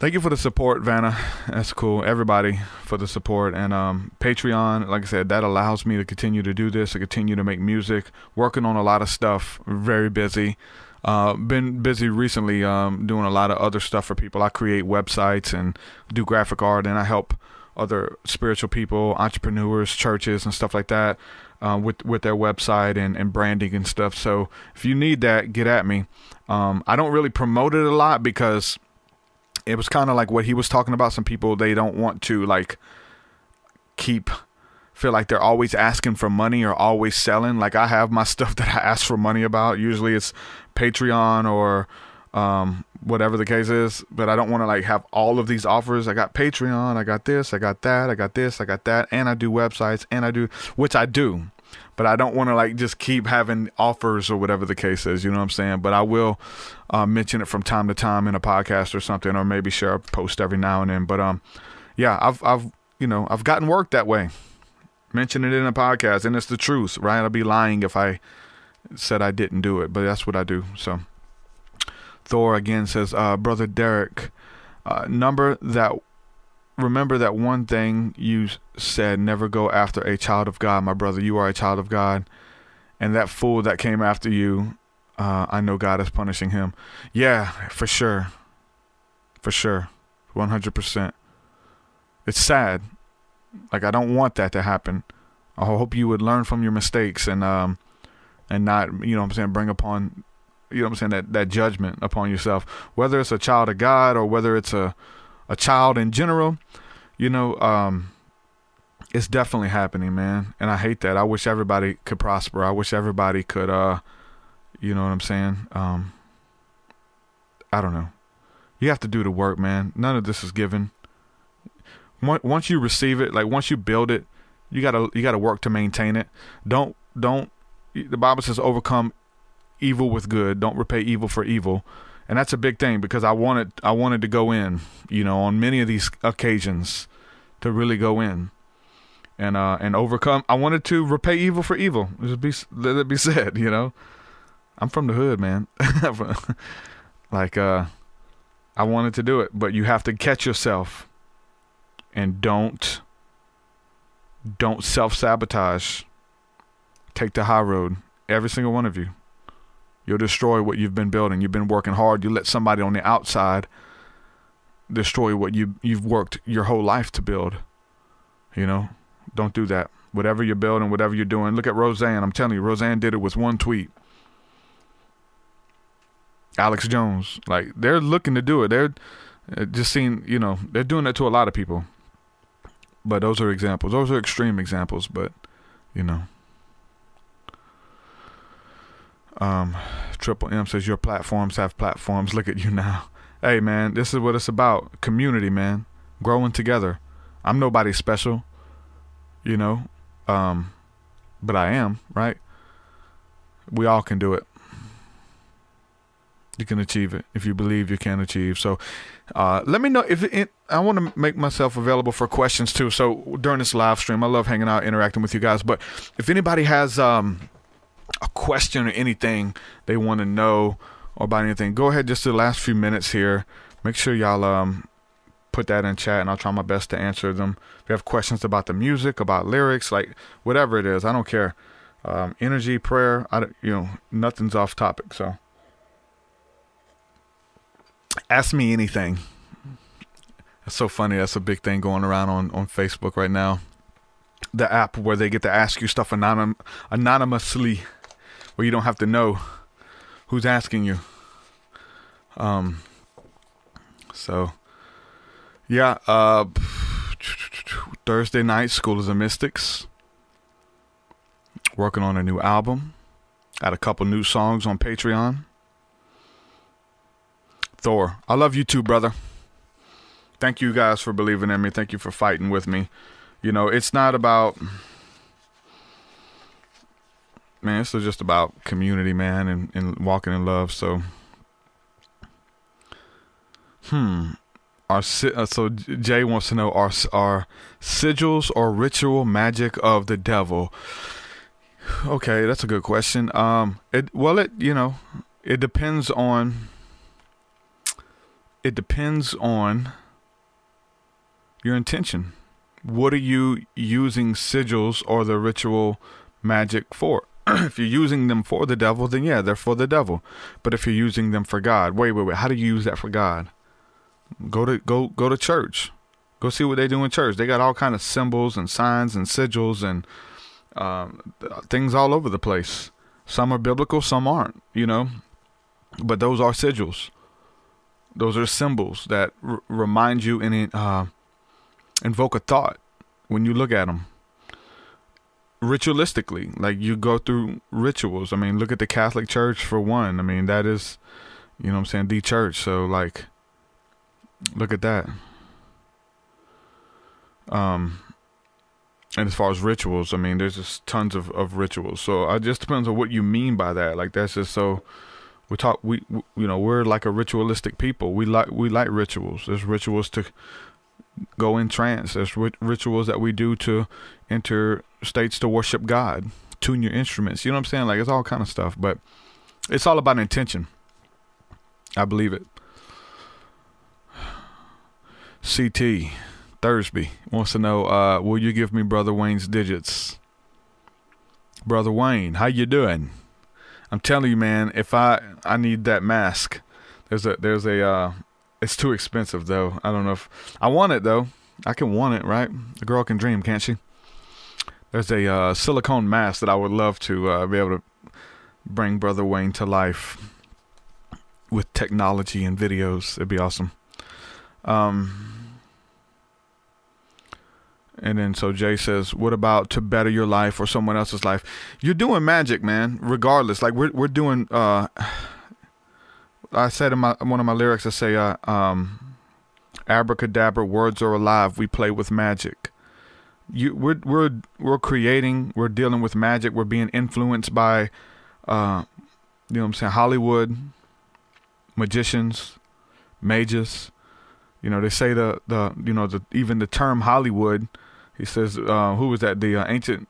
Thank you for the support, Vanna. That's cool. Everybody for the support. And um, Patreon, like I said, that allows me to continue to do this, to continue to make music, working on a lot of stuff, very busy. Uh, been busy recently um, doing a lot of other stuff for people. I create websites and do graphic art, and I help other spiritual people, entrepreneurs, churches, and stuff like that uh, with with their website and, and branding and stuff. So if you need that, get at me. Um, I don't really promote it a lot because it was kind of like what he was talking about. Some people they don't want to like keep feel like they're always asking for money or always selling. Like I have my stuff that I ask for money about. Usually it's Patreon or um, whatever the case is. But I don't want to like have all of these offers. I got Patreon, I got this, I got that, I got this, I got that, and I do websites, and I do which I do. But I don't want to like just keep having offers or whatever the case is. You know what I'm saying? But I will uh, mention it from time to time in a podcast or something, or maybe share a post every now and then. But um, yeah, I've I've you know I've gotten work that way. Mention it in a podcast, and it's the truth, right? I'd be lying if I said I didn't do it, but that's what I do. So Thor again says, uh, brother Derek, uh, number that remember that one thing you said never go after a child of God, my brother. You are a child of God. And that fool that came after you, uh, I know God is punishing him. Yeah, for sure. For sure. 100%. It's sad. Like, I don't want that to happen. I hope you would learn from your mistakes and, um, and not, you know I'm saying, bring upon, you know I'm saying, that, that judgment upon yourself. Whether it's a child of God or whether it's a, a child in general, you know, um, it's definitely happening, man. And I hate that. I wish everybody could prosper. I wish everybody could, uh, you know what I'm saying? Um, I don't know. You have to do the work, man. None of this is given. Once you receive it, like once you build it, you gotta you gotta work to maintain it. Don't don't. The Bible says, "Overcome evil with good. Don't repay evil for evil." And that's a big thing because I wanted I wanted to go in, you know, on many of these occasions, to really go in, and uh and overcome. I wanted to repay evil for evil. Just be let it be said, you know. I'm from the hood, man. like uh, I wanted to do it, but you have to catch yourself, and don't don't self sabotage. Take the high road, every single one of you. You'll destroy what you've been building. You've been working hard. You let somebody on the outside destroy what you you've worked your whole life to build. You know, don't do that. Whatever you're building, whatever you're doing. Look at Roseanne. I'm telling you, Roseanne did it with one tweet. Alex Jones, like they're looking to do it. They're uh, just seeing, you know, they're doing it to a lot of people. But those are examples. Those are extreme examples. But you know. Um, Triple M says your platforms have platforms. Look at you now. Hey man, this is what it's about. Community, man. Growing together. I'm nobody special, you know. Um, but I am, right? We all can do it. You can achieve it if you believe you can achieve. So, uh, let me know if it, I want to make myself available for questions too. So during this live stream, I love hanging out, interacting with you guys. But if anybody has um, a question or anything they want to know or about anything, go ahead just the last few minutes here. Make sure y'all um put that in chat and I'll try my best to answer them. If you have questions about the music, about lyrics, like whatever it is, I don't care. Um, energy, prayer, I don't, you know, nothing's off topic. So ask me anything. That's so funny. That's a big thing going around on on Facebook right now. The app where they get to ask you stuff anonym, anonymously where you don't have to know who's asking you. Um. So, yeah. Uh, Thursday night, School of the Mystics. Working on a new album. Got a couple new songs on Patreon. Thor, I love you too, brother. Thank you guys for believing in me. Thank you for fighting with me. You know, it's not about man, it's just about community, man, and, and walking in love. So, hmm. Our, uh, so Jay wants to know are are sigils or ritual magic of the devil? Okay, that's a good question. Um, it well, it you know, it depends on. It depends on your intention. What are you using sigils or the ritual magic for? if you're using them for the devil, then yeah, they're for the devil. But if you're using them for God, wait, wait, wait. How do you use that for God? Go to go go to church. Go see what they do in church. They got all kind of symbols and signs and sigils and um, things all over the place. Some are biblical, some aren't. You know, but those are sigils. Those are symbols that r- remind you and uh, invoke a thought when you look at them ritualistically like you go through rituals i mean look at the catholic church for one i mean that is you know what i'm saying the church so like look at that um and as far as rituals, I mean, there's just tons of, of rituals. So it just depends on what you mean by that. Like that's just so we talk we, we you know we're like a ritualistic people. We like we like rituals. There's rituals to go in trance. There's rit- rituals that we do to enter states to worship God, tune your instruments. You know what I'm saying? Like it's all kind of stuff, but it's all about intention. I believe it. CT Thursby wants to know, uh, will you give me Brother Wayne's digits? Brother Wayne, how you doing? I'm telling you, man, if I I need that mask. There's a there's a uh it's too expensive though. I don't know if I want it though. I can want it, right? The girl can dream, can't she? There's a uh, silicone mask that I would love to uh, be able to bring Brother Wayne to life with technology and videos. It'd be awesome. Um, and then so Jay says, "What about to better your life or someone else's life? You're doing magic, man. Regardless, like we're we're doing. Uh, I said in my one of my lyrics, I say, uh, um, abracadabra, words are alive. We play with magic. You, we're we're we're creating. We're dealing with magic. We're being influenced by, uh, you know, what I'm saying Hollywood, magicians, mages. You know, they say the the you know the even the term Hollywood he says, uh, who was that? The uh, ancient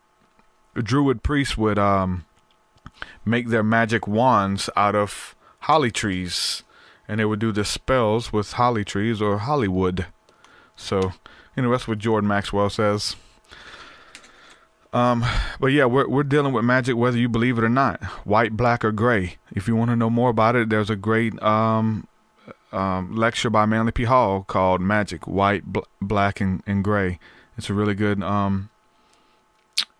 Druid priests would um, make their magic wands out of holly trees, and they would do the spells with holly trees or Hollywood. So, know, that's what Jordan Maxwell says. Um, but yeah, we're we're dealing with magic whether you believe it or not, white, black, or gray. If you want to know more about it, there's a great um, um, lecture by Manly P. Hall called "Magic: White, Bl- Black, and, and Gray." It's a really good um,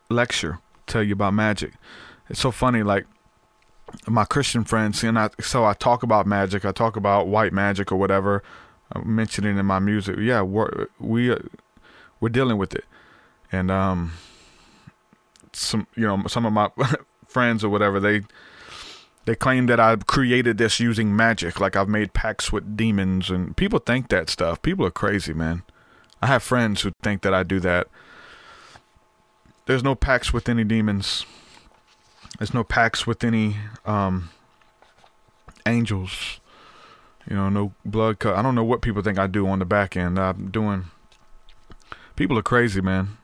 lecture. Tell you about magic. It's so funny, like my Christian friends, and I so I talk about magic. I talk about white magic or whatever. I in my music. Yeah, we're, we we're dealing with it, and um, some you know some of my friends or whatever they they claim that I've created this using magic, like I've made pacts with demons, and people think that stuff. People are crazy, man. I have friends who think that I do that. There's no pacts with any demons. There's no pacts with any um, angels. You know, no blood cut. I don't know what people think I do on the back end. I'm doing. People are crazy, man.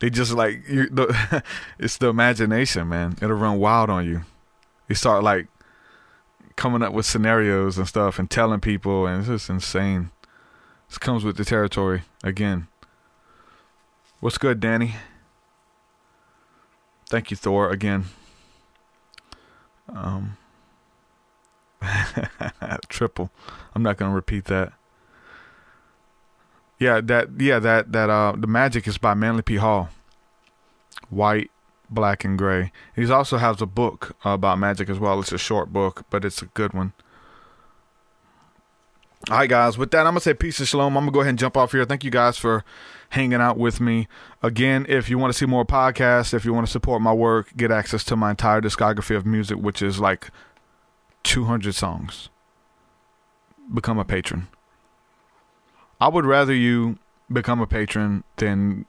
They just like you. The, it's the imagination, man. It'll run wild on you. You start like coming up with scenarios and stuff and telling people, and it's just insane. This comes with the territory again. What's good, Danny? Thank you, Thor, again. Um, triple. I'm not gonna repeat that. Yeah, that yeah that that uh the magic is by Manly P. Hall. White, black, and gray. He also has a book about magic as well. It's a short book, but it's a good one. All right, guys. With that, I'm gonna say peace and shalom. I'm gonna go ahead and jump off here. Thank you guys for hanging out with me. Again, if you want to see more podcasts, if you want to support my work, get access to my entire discography of music, which is like 200 songs. Become a patron. I would rather you become a patron than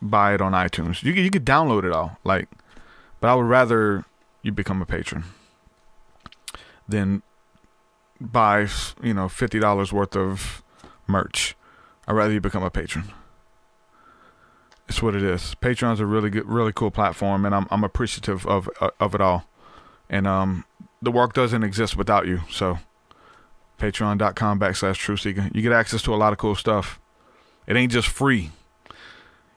buy it on iTunes. You you could download it all, like, but I would rather you become a patron than buy you know fifty dollars worth of merch. I'd rather you become a patron. It's what it is. Patreon's a really good, really cool platform, and I'm I'm appreciative of of it all. And um, the work doesn't exist without you. So, patreon.com backslash truthseeker. You get access to a lot of cool stuff. It ain't just free.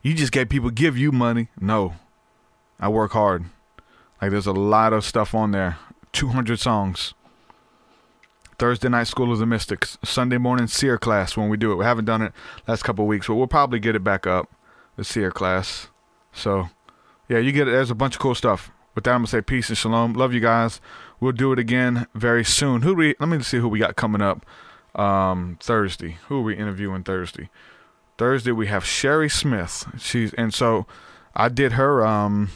You just get people give you money. No, I work hard. Like there's a lot of stuff on there. 200 songs. Thursday night School of the Mystics, Sunday morning Seer class when we do it. We haven't done it last couple weeks, but we'll probably get it back up, the Seer class. So, yeah, you get it. There's a bunch of cool stuff. With that, I'm gonna say peace and shalom. Love you guys. We'll do it again very soon. Who we? Let me see who we got coming up. Um, Thursday. Who are we interviewing Thursday? Thursday we have Sherry Smith. She's and so I did her um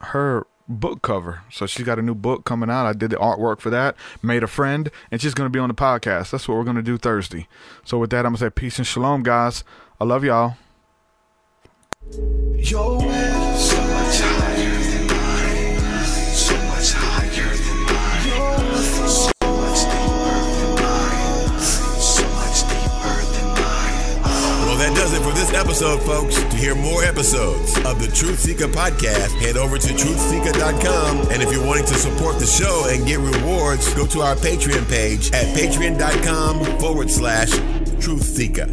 her book cover. So she's got a new book coming out. I did the artwork for that, made a friend, and she's going to be on the podcast. That's what we're going to do Thursday. So with that, I'm going to say peace and shalom, guys. I love y'all. Episode, folks. To hear more episodes of the Truth Seeker podcast, head over to truthseeker.com. And if you're wanting to support the show and get rewards, go to our Patreon page at patreon.com forward slash truth seeker.